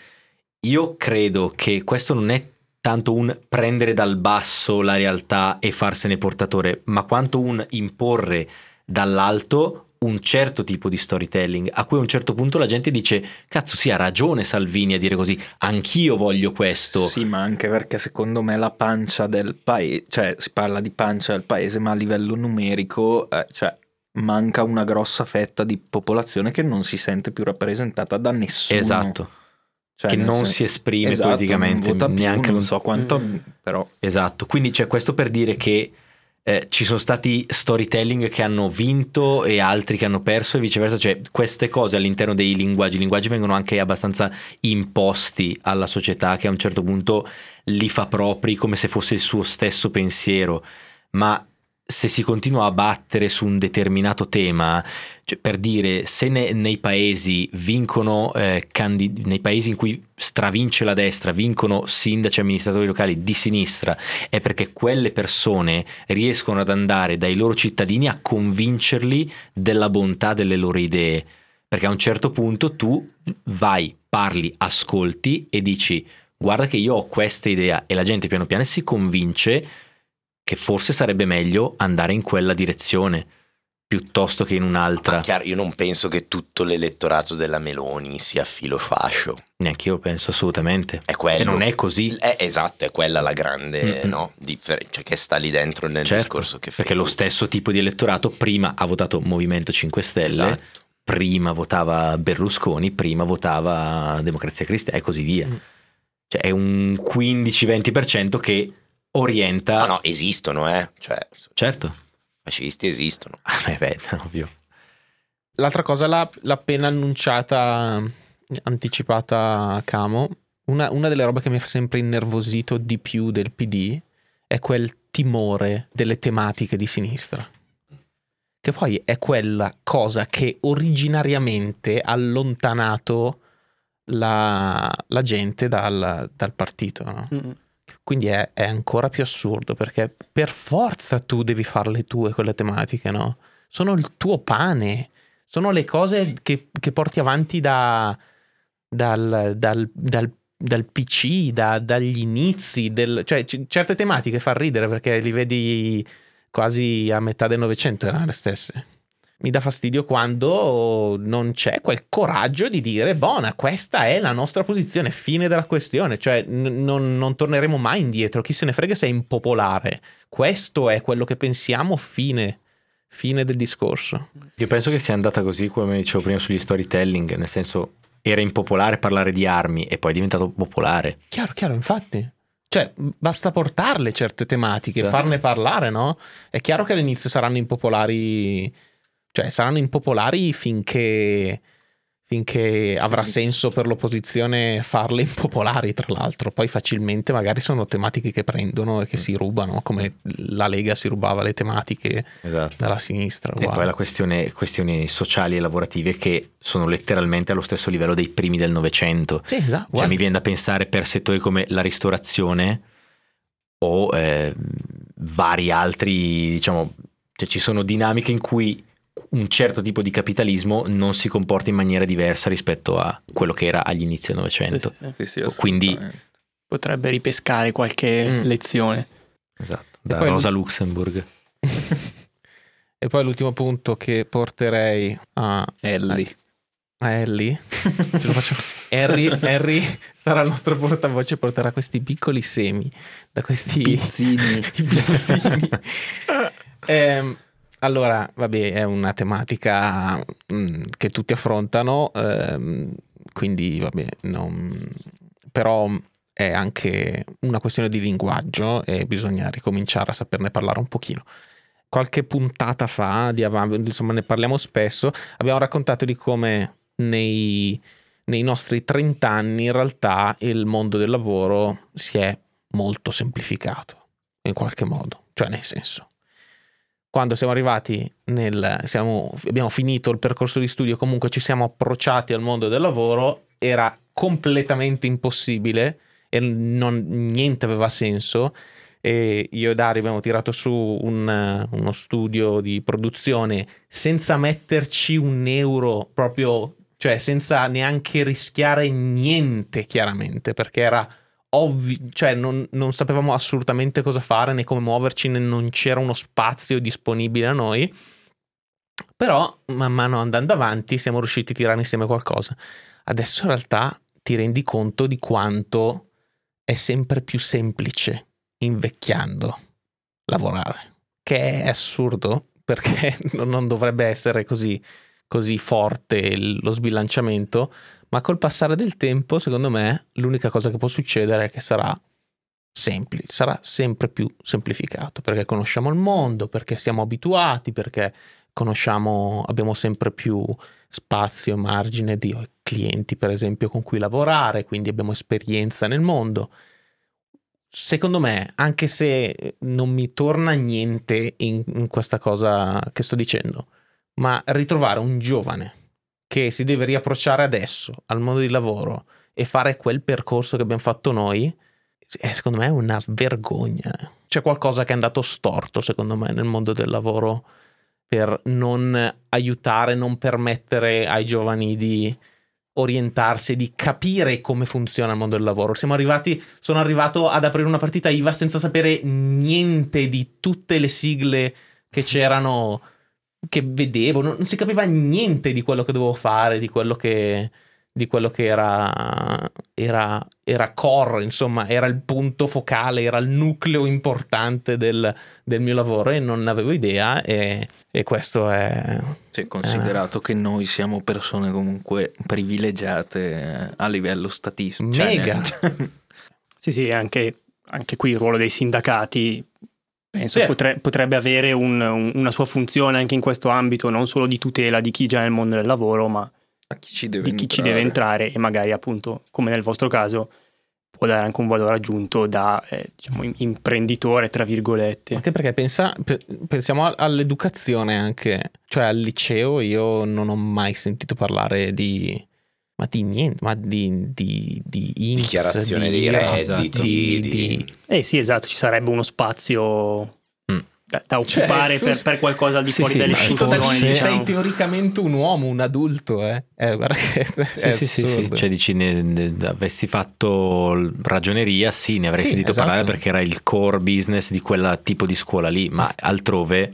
io credo che questo non è tanto un prendere dal basso la realtà e farsene portatore, ma quanto un imporre dall'alto un certo tipo di storytelling a cui a un certo punto la gente dice cazzo sì ha ragione Salvini a dire così anch'io voglio questo. Sì ma anche perché secondo me la pancia del paese cioè si parla di pancia del paese ma a livello numerico eh, cioè manca una grossa fetta di popolazione che non si sente più rappresentata da nessuno. Esatto. Cioè, che non senso, si esprime esatto, politicamente non neanche più, non so quanto mm. però esatto. Quindi c'è questo per dire che eh, ci sono stati storytelling che hanno vinto e altri che hanno perso e viceversa, cioè queste cose all'interno dei linguaggi, i linguaggi vengono anche abbastanza imposti alla società che a un certo punto li fa propri come se fosse il suo stesso pensiero, ma se si continua a battere su un determinato tema, cioè per dire se ne, nei paesi vincono, eh, candid- nei paesi in cui stravince la destra, vincono sindaci e amministratori locali di sinistra, è perché quelle persone riescono ad andare dai loro cittadini a convincerli della bontà delle loro idee. Perché a un certo punto tu vai, parli, ascolti e dici guarda che io ho questa idea e la gente piano piano si convince che forse sarebbe meglio andare in quella direzione piuttosto che in un'altra. Ma chiaro, io non penso che tutto l'elettorato della Meloni sia filo fascio. Neanche io penso assolutamente. È quello. E non è così. È, esatto, è quella la grande no, differenza cioè che sta lì dentro nel certo, discorso che fai. Perché tu. lo stesso tipo di elettorato prima ha votato Movimento 5 Stelle, esatto. prima votava Berlusconi, prima votava Democrazia Cristiana e così via. Mm. Cioè è un 15-20% che orienta... No, no, esistono, eh. Cioè, certo. Fascisti esistono. Ah, beh, [LAUGHS] ovvio. L'altra cosa, l'ha, l'ha appena annunciata, anticipata Camo. Una, una delle robe che mi ha sempre innervosito di più del PD è quel timore delle tematiche di sinistra. Che poi è quella cosa che originariamente ha allontanato la, la gente dal, dal partito. No? Mm quindi è, è, ancora più assurdo perché per forza tu devi fare le tue quelle tematiche, no? Sono il tuo pane, sono le cose che, che porti avanti da, dal, dal, dal, dal, PC, da, dagli inizi, del, cioè c- certe tematiche fa ridere perché li vedi quasi a metà del Novecento erano le stesse mi dà fastidio quando non c'è quel coraggio di dire, buona, questa è la nostra posizione, fine della questione, cioè n- non, non, torneremo mai indietro, chi se ne frega se è impopolare, questo è quello che pensiamo, fine, fine del discorso. Io penso che sia andata così, come dicevo prima sugli storytelling, nel senso era impopolare parlare di armi e poi è diventato popolare. Chiaro, chiaro, infatti. Cioè, basta portarle certe tematiche, esatto. farne parlare, no? È chiaro che all'inizio saranno impopolari cioè, saranno impopolari finché, finché avrà senso per l'opposizione farle impopolari, tra l'altro. Poi facilmente magari sono tematiche che prendono e che si rubano, come la Lega si rubava le tematiche esatto. dalla sinistra. E poi la questione, questioni sociali e lavorative che sono letteralmente allo stesso livello dei primi del Novecento. Sì, esatto. Cioè, mi viene da pensare per settori come la ristorazione o eh, vari altri, diciamo, cioè ci sono dinamiche in cui un certo tipo di capitalismo non si comporta in maniera diversa rispetto a quello che era agli inizi del Novecento. Sì, sì, sì. Quindi potrebbe ripescare qualche mm. lezione. Esatto, da Rosa lui... Luxemburg. [LAUGHS] e poi l'ultimo punto che porterei a Ellie. A Ellie. Ce lo faccio. Harry, Harry sarà il nostro portavoce e porterà questi piccoli semi da questi pizzini. [LAUGHS] pizzini [LAUGHS] Ehm, allora, vabbè, è una tematica mh, che tutti affrontano, ehm, quindi vabbè, non... però è anche una questione di linguaggio e bisogna ricominciare a saperne parlare un pochino. Qualche puntata fa, di avanti, insomma ne parliamo spesso, abbiamo raccontato di come nei, nei nostri 30 anni in realtà il mondo del lavoro si è molto semplificato, in qualche modo, cioè nel senso quando siamo arrivati nel siamo, abbiamo finito il percorso di studio comunque ci siamo approcciati al mondo del lavoro era completamente impossibile e non, niente aveva senso. E io e Dario abbiamo tirato su un, uno studio di produzione senza metterci un euro proprio cioè senza neanche rischiare niente chiaramente perché era ovvio, cioè non, non, sapevamo assolutamente cosa fare né come muoverci, né non c'era uno spazio disponibile a noi. Però, man mano andando avanti, siamo riusciti a tirare insieme qualcosa. Adesso in realtà ti rendi conto di quanto è sempre più semplice invecchiando lavorare, che è assurdo perché [LAUGHS] non dovrebbe essere così, così forte lo sbilanciamento, ma col passare del tempo, secondo me, l'unica cosa che può succedere è che sarà semplice, sarà sempre più semplificato, perché conosciamo il mondo, perché siamo abituati, perché conosciamo, abbiamo sempre più spazio e margine di clienti, per esempio, con cui lavorare, quindi abbiamo esperienza nel mondo. Secondo me, anche se non mi torna niente in, in questa cosa che sto dicendo, ma ritrovare un giovane che si deve riapprocciare adesso al mondo di lavoro e fare quel percorso che abbiamo fatto noi, è secondo me è una vergogna. C'è qualcosa che è andato storto, secondo me, nel mondo del lavoro per non aiutare, non permettere ai giovani di orientarsi, di capire come funziona il mondo del lavoro. Siamo arrivati, sono arrivato ad aprire una partita IVA senza sapere niente di tutte le sigle che c'erano che vedevo, non, non, si capiva niente di quello che dovevo fare, di quello che, di quello che era, era, era, core, insomma, era il punto focale, era il nucleo importante del, del mio lavoro e non avevo idea e, e questo è... Cioè, considerato è... che noi siamo persone comunque privilegiate a livello statistico. Cioè, Mega! Cioè, [LAUGHS] sì, sì, anche, anche qui il ruolo dei sindacati penso sì. potre, potrebbe avere un, un, una sua funzione anche in questo ambito, non solo di tutela di chi già è nel mondo del lavoro, ma chi di chi ci deve entrare e magari appunto, come nel vostro caso, può dare anche un valore aggiunto da eh, diciamo, imprenditore, tra virgolette. Anche perché pensa, pensiamo all'educazione anche, cioè al liceo io non ho mai sentito parlare di ma di niente, ma di, di, di INPS, dichiarazione di, dei redditi. Esatto. Di, di, Eh sì, esatto, ci sarebbe uno spazio mm. da, da, occupare cioè, per, per, qualcosa di sì, fuori sì, dalle istituzioni. Diciamo. Sei teoricamente un uomo, un adulto, eh? eh guarda che sì, sì, sì, sì, cioè dici ne, ne, avessi fatto ragioneria, sì, ne avrei sì, sentito esatto. parlare perché era il core business di quel tipo di scuola lì, ma altrove...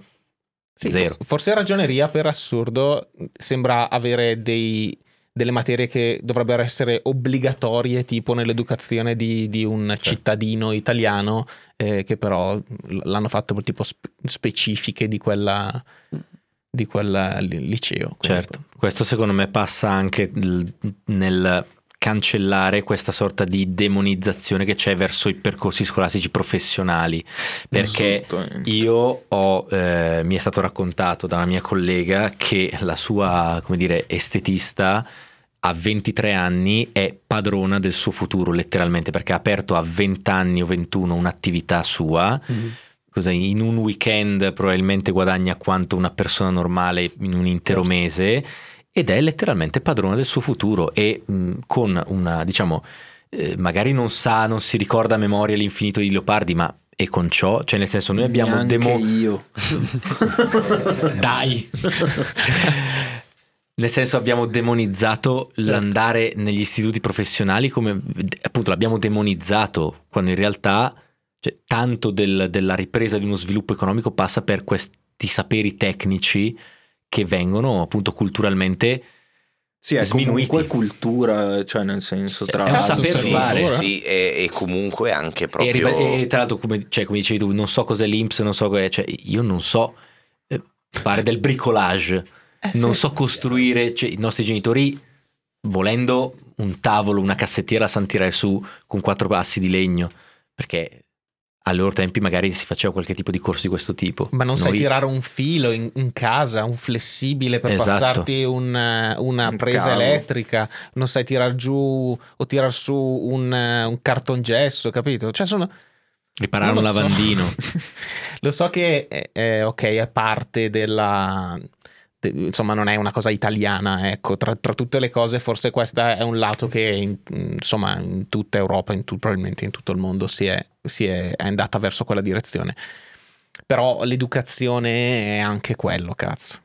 Sì, Zero. Forse ragioneria per assurdo sembra avere dei delle materie che dovrebbero essere obbligatorie, tipo nell'educazione di, di un certo. cittadino italiano, eh, che però l'hanno fatto per tipo spe- specifiche di quella di quel liceo. Certo, questo secondo me passa anche nel cancellare questa sorta di demonizzazione che c'è verso i percorsi scolastici professionali perché io ho eh, mi è stato raccontato da una mia collega che la sua come dire estetista a 23 anni è padrona del suo futuro letteralmente perché ha aperto a 20 anni o 21 un'attività sua mm-hmm. In un weekend probabilmente guadagna quanto una persona normale in un intero certo. mese ed è letteralmente padrona del suo futuro e mh, con una, diciamo, eh, magari non sa, non si ricorda a memoria l'infinito di Leopardi, ma e con ciò, cioè nel senso noi abbiamo demo... io. [LAUGHS] Dai. nel senso abbiamo demonizzato certo. l'andare negli istituti professionali come appunto l'abbiamo demonizzato quando in realtà cioè, tanto del, della ripresa di uno sviluppo economico passa per questi saperi tecnici che vengono appunto culturalmente Sì, è sminuiti. comunque cultura, cioè nel senso tra un saper sì, fare. sì, e, e comunque anche E, proprio riba- e tra l'altro, come, cioè, come dicevi tu, non so cos'è l'Inps, non so cos'è, cioè, io non so eh, fare del bricolage, non so costruire, cioè, i nostri genitori, volendo un tavolo, una cassettiera, la sanno tirare su con quattro passi di legno, perché ai loro tempi magari si faceva qualche tipo di corso di questo tipo. Ma non sai Noi- tirare un filo in, in casa, un flessibile per Esatto. passarti un, eh, una Un presa cavo. elettrica, non sai tirar giù o tirar su un, eh, un cartongesso, capito? Cioè sono... riparare un lo so. lavandino. [LAUGHS] Lo so che è, è- ok, è parte della. Insomma, non è una cosa italiana, ecco. Tra, tra tutte le cose, forse questo è un lato che in, insomma, in tutta Europa, in tu- probabilmente in tutto il mondo, si è, si è- è andata verso quella direzione. Però l'educazione è anche quello, cazzo.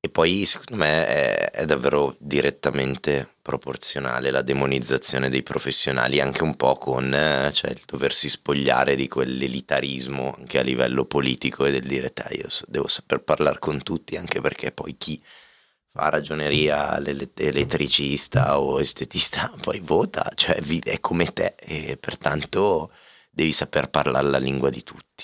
E poi secondo me è, è davvero direttamente proporzionale la demonizzazione dei professionali, anche un po' con eh, cioè, il doversi spogliare di quell'elitarismo anche a livello politico e del dire "Dai, io devo saper parlare con tutti, anche perché poi chi fa ragioneria, l'ele- elettricista o estetista, [LAUGHS] poi vota, cioè è come te e pertanto devi saper parlare la lingua di tutti.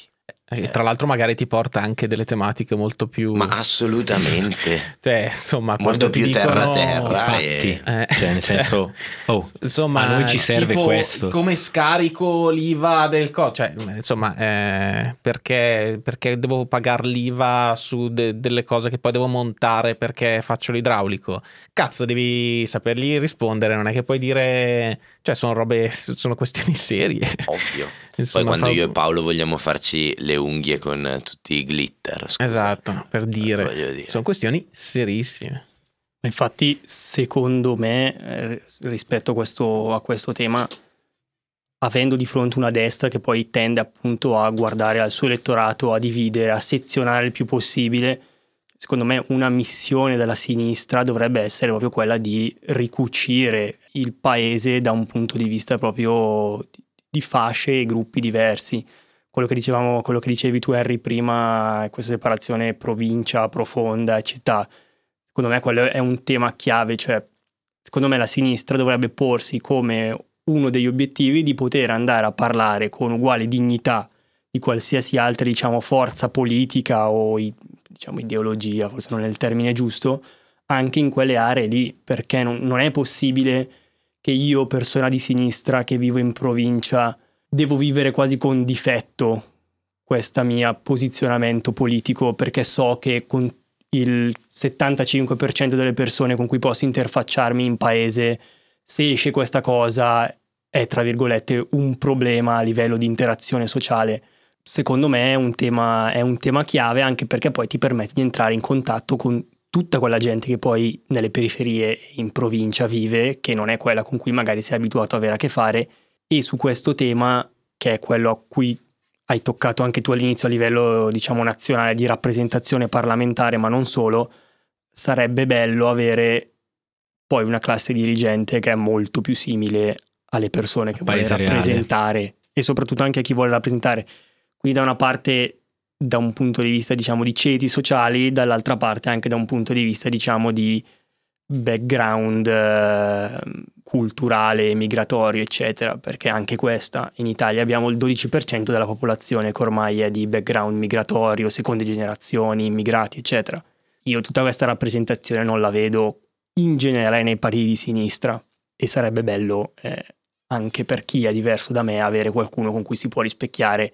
E tra l'altro, magari ti porta anche delle tematiche molto più. Ma assolutamente. [LAUGHS] cioè, insomma, Molto più dicono- terra-terra. Infatti, e- Eh, cioè, nel cioè, senso, oh, insomma, a noi ci serve tipo, questo. Come scarico l'IVA del co, cioè, insomma, eh, perché, perché devo pagare l'IVA su de- delle cose che poi devo montare perché faccio l'idraulico? Cazzo, devi sapergli rispondere, non è che puoi dire, cioè, sono robe, sono questioni [LAUGHS] serie. Ovvio. Insomma, Poi quando fa- io e Paolo vogliamo farci le unghie con eh, tutti i glitter. scusa. Esatto, per dire. Voglio dire. Sono questioni serissime. Infatti, secondo me, eh, rispetto a questo, a questo tema, avendo di fronte una destra che poi tende appunto a guardare al suo elettorato, a dividere, a sezionare il più possibile, secondo me una missione della sinistra dovrebbe essere proprio quella di ricucire il paese da un punto di vista proprio di- fasce e gruppi diversi. Quello che dicevamo, quello che dicevi tu Harry prima, questa separazione provincia, profonda e città, secondo me quello è un tema chiave, cioè secondo me la sinistra dovrebbe porsi come uno degli obiettivi di poter andare a parlare con uguale dignità di qualsiasi altra diciamo, forza politica o diciamo, ideologia, forse non è il termine giusto, anche in quelle aree lì, perché non, non è possibile che io, persona di sinistra che vivo in provincia, devo vivere quasi con difetto questo mio posizionamento politico perché so che con il 75% delle persone con cui posso interfacciarmi in paese, se esce questa cosa è tra virgolette un problema a livello di interazione sociale. Secondo me è un tema, è un tema chiave anche perché poi ti permette di entrare in contatto con tutta quella gente che poi nelle periferie in provincia vive, che non è quella con cui magari sei abituato a avere a che fare, e su questo tema, che è quello a cui hai toccato anche tu all'inizio a livello diciamo nazionale di rappresentazione parlamentare, ma non solo, sarebbe bello avere poi una classe dirigente che è molto più simile alle persone che vuole Paese reale. rappresentare e soprattutto anche a chi vuole rappresentare. Quindi da una parte da un punto di vista diciamo di ceti sociali, dall'altra parte anche da un punto di vista diciamo di background eh, culturale, migratorio, eccetera, perché anche questa in Italia abbiamo il 12% della popolazione che ormai è di background migratorio, seconde generazioni, immigrati, eccetera. Io tutta questa rappresentazione non la vedo in generale nei partiti di sinistra e sarebbe bello eh, anche per chi è diverso da me avere qualcuno con cui si può rispecchiare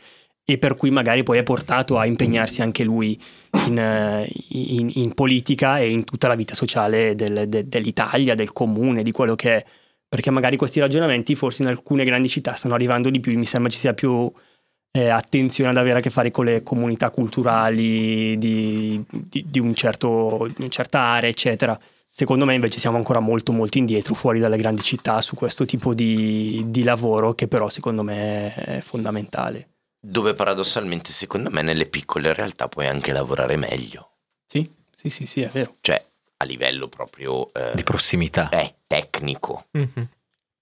e per cui magari poi è portato a impegnarsi anche lui in, eh, in- in politica e in tutta la vita sociale del- de- dell'Italia, del comune, di quello che è. Perché magari questi ragionamenti forse in alcune grandi città stanno arrivando di più, mi sembra ci sia più eh, attenzione ad avere a che fare con le comunità culturali di, di- di un certo, di una certa area, eccetera. Secondo me invece siamo ancora molto molto indietro fuori dalle grandi città su questo tipo di, di lavoro che però secondo me è fondamentale. Dove paradossalmente, secondo me, nelle piccole realtà puoi anche lavorare meglio. Sì, sì, sì, sì, è vero. Cioè, a livello proprio eh, di prossimità. eh, tecnico. Mhm.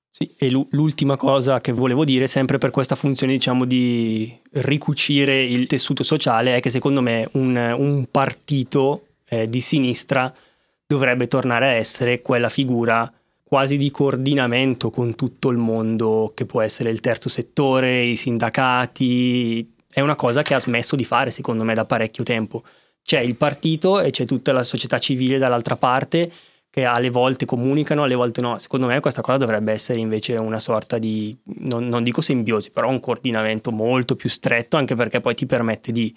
Sì, e l'u- l'ultima cosa che volevo dire, sempre per questa funzione, diciamo, di ricucire il tessuto sociale, è che secondo me un, un partito eh, di sinistra dovrebbe tornare a essere quella figura quasi di coordinamento con tutto il mondo che può essere il terzo settore, i sindacati. È una cosa che ha smesso di fare secondo me da parecchio tempo. C'è il partito e c'è tutta la società civile dall'altra parte che alle volte comunicano, alle volte no. Secondo me questa cosa dovrebbe essere invece una sorta di, non, non dico simbiosi, però un coordinamento molto più stretto, anche perché poi ti permette di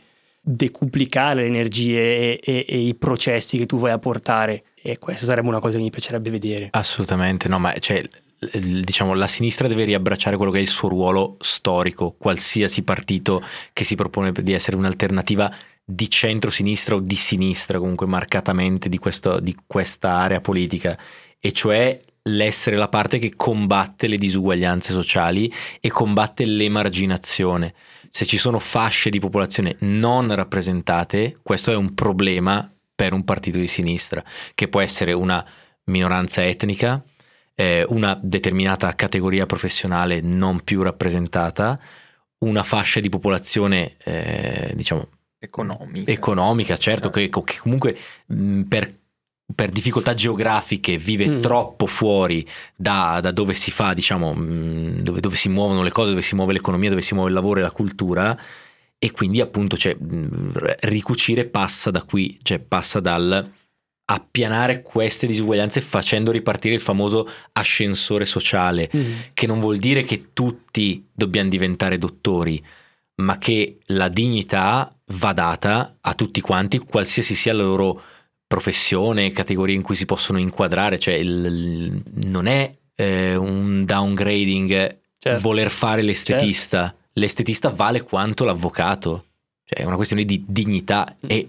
decuplicare le energie e, e, e i processi che tu vuoi apportare. E questa sarebbe una cosa che mi piacerebbe vedere. Assolutamente, no, ma cioè, diciamo, la sinistra deve riabbracciare quello che è il suo ruolo storico, qualsiasi partito che si propone di essere un'alternativa di centro-sinistra o di sinistra, comunque marcatamente di, questo, di questa area politica, e cioè l'essere la parte che combatte le disuguaglianze sociali e combatte l'emarginazione. Se ci sono fasce di popolazione non rappresentate, questo è un problema per un partito di sinistra, che può essere una minoranza etnica, eh, una determinata categoria professionale non più rappresentata, una fascia di popolazione, eh, diciamo, economica. Economica, certo, eh. che, che, comunque mh, per, per, difficoltà geografiche vive mm. troppo fuori da, da, dove si fa, diciamo, mh, dove, dove, si muovono le cose, dove si muove l'economia, dove si muove il lavoro e la cultura. E quindi appunto cioè, mh, ricucire passa da qui, cioè passa dal appianare queste disuguaglianze facendo ripartire il famoso ascensore sociale, mm. che non vuol dire che tutti dobbiamo diventare dottori, ma che la dignità va data a tutti quanti, qualsiasi sia la loro professione, categoria in cui si possono inquadrare, cioè il, non è eh, un downgrading certo. voler fare l'estetista, certo. l'estetista vale quanto l'avvocato, cioè è una questione di dignità mm. e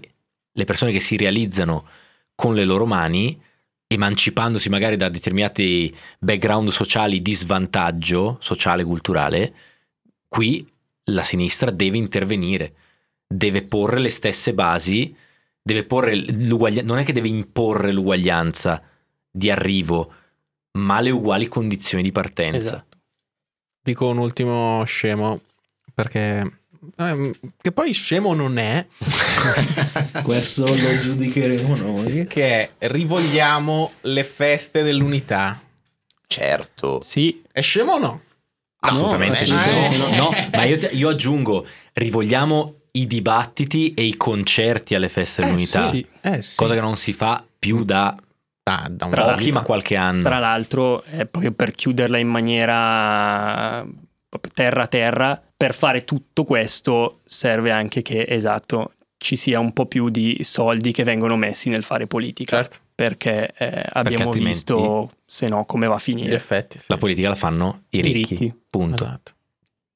le persone che si realizzano con le loro mani, emancipandosi magari da determinati background sociali di svantaggio sociale, culturale, qui la sinistra deve intervenire, deve porre le stesse basi, deve porre l'uguaglianza, non è che deve imporre l'uguaglianza di arrivo, ma le uguali condizioni di partenza. Esatto. Dico un ultimo scemo, perché eh, che poi scemo non è. [LAUGHS] Questo lo giudicheremo noi. Che è rivogliamo le feste dell'unità. Certo. Sì. È scemo o no? Assolutamente no, eh. no, no, ma io, io, aggiungo, rivogliamo i dibattiti e i concerti alle feste dell'unità, eh sì, eh sì. cosa che non si fa più da, da, da un pochi, ma qualche anno. Tra l'altro, è proprio per chiuderla in maniera terra a terra, per fare tutto questo serve anche che, esatto, ci sia un po' più di soldi che vengono messi nel fare politica. Certo. Perché eh, abbiamo perché visto, se no, come va a finire. Gli effetti. Sì. La politica la fanno i ricchi. I ricchi. Punto. Esatto.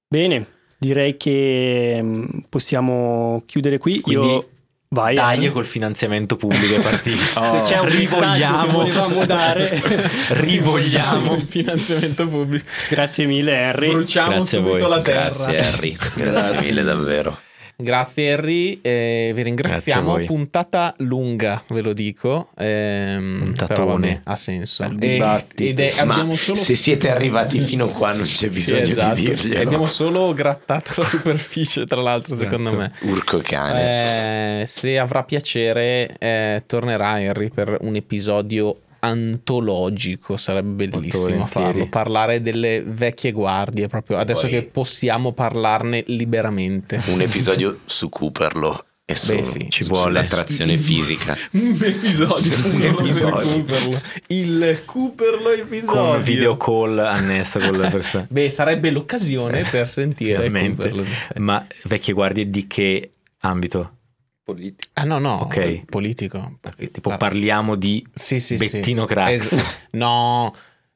Bene, direi che mm, possiamo chiudere qui. Quindi, Io Vai, Dai col finanziamento pubblico ai partiti. [LAUGHS] Oh, Se c'è un rivogliamo, che volevamo dare, [LAUGHS] rivogliamo il finanziamento pubblico. Grazie mille, Harry. Bruciamo Grazie subito la terra. Grazie, Harry. Grazie, [LAUGHS] Grazie. mille, davvero. Grazie Harry, eh, vi ringraziamo. Puntata lunga, ve lo dico. Ehm, Puntatone. ha senso. E, ed è, Ma solo... se siete arrivati fino qua non c'è bisogno sì, esatto. di dirglielo. Abbiamo solo grattato la superficie, tra l'altro, esatto. secondo me. Urco cane. Eh, se avrà piacere, eh, tornerà Harry per un episodio antologico, sarebbe bellissimo farlo, parlare delle vecchie guardie, proprio adesso che possiamo parlarne liberamente. Un episodio [LAUGHS] su Cooperlo e su, Beh, sì, ci vuole l'attrazione [LAUGHS] fisica. un episodio, un episodio. Cooperlo. Il Cooperlo episodio. Con video call annesso con le persone. [LAUGHS] Beh, sarebbe l'occasione per sentire Cooperlo. Ma vecchie guardie di che ambito? Politico. Ah no, no, ok. Politico. Tipo ah. parliamo di sì, sì, Bettino sì. Crax. Es- no,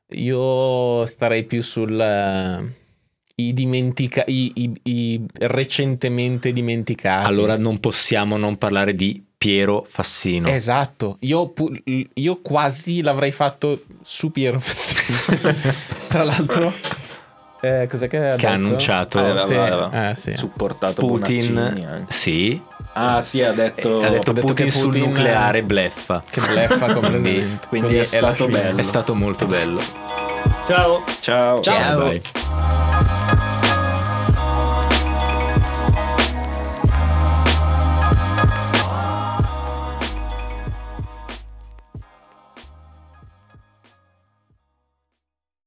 io starei più sul... Uh, i, dimentica- i, i, i, recentemente dimenticati. Allora non possiamo non parlare di Piero Fassino. Esatto, io, pu- io quasi l'avrei fatto su Piero Fassino. [LAUGHS] Tra l'altro... Eh, cos'è che ha, che ha annunciato? Aveva, sì, aveva eh, sì. supportato Putin. Sì, Ah, sì, ha detto, ha detto, ha detto Putin, sul nucleare bleffa. Che bleffa completamente. Quindi, quindi è, è stato bello. È stato molto bello. Ciao. Ciao. Ciao. Ciao.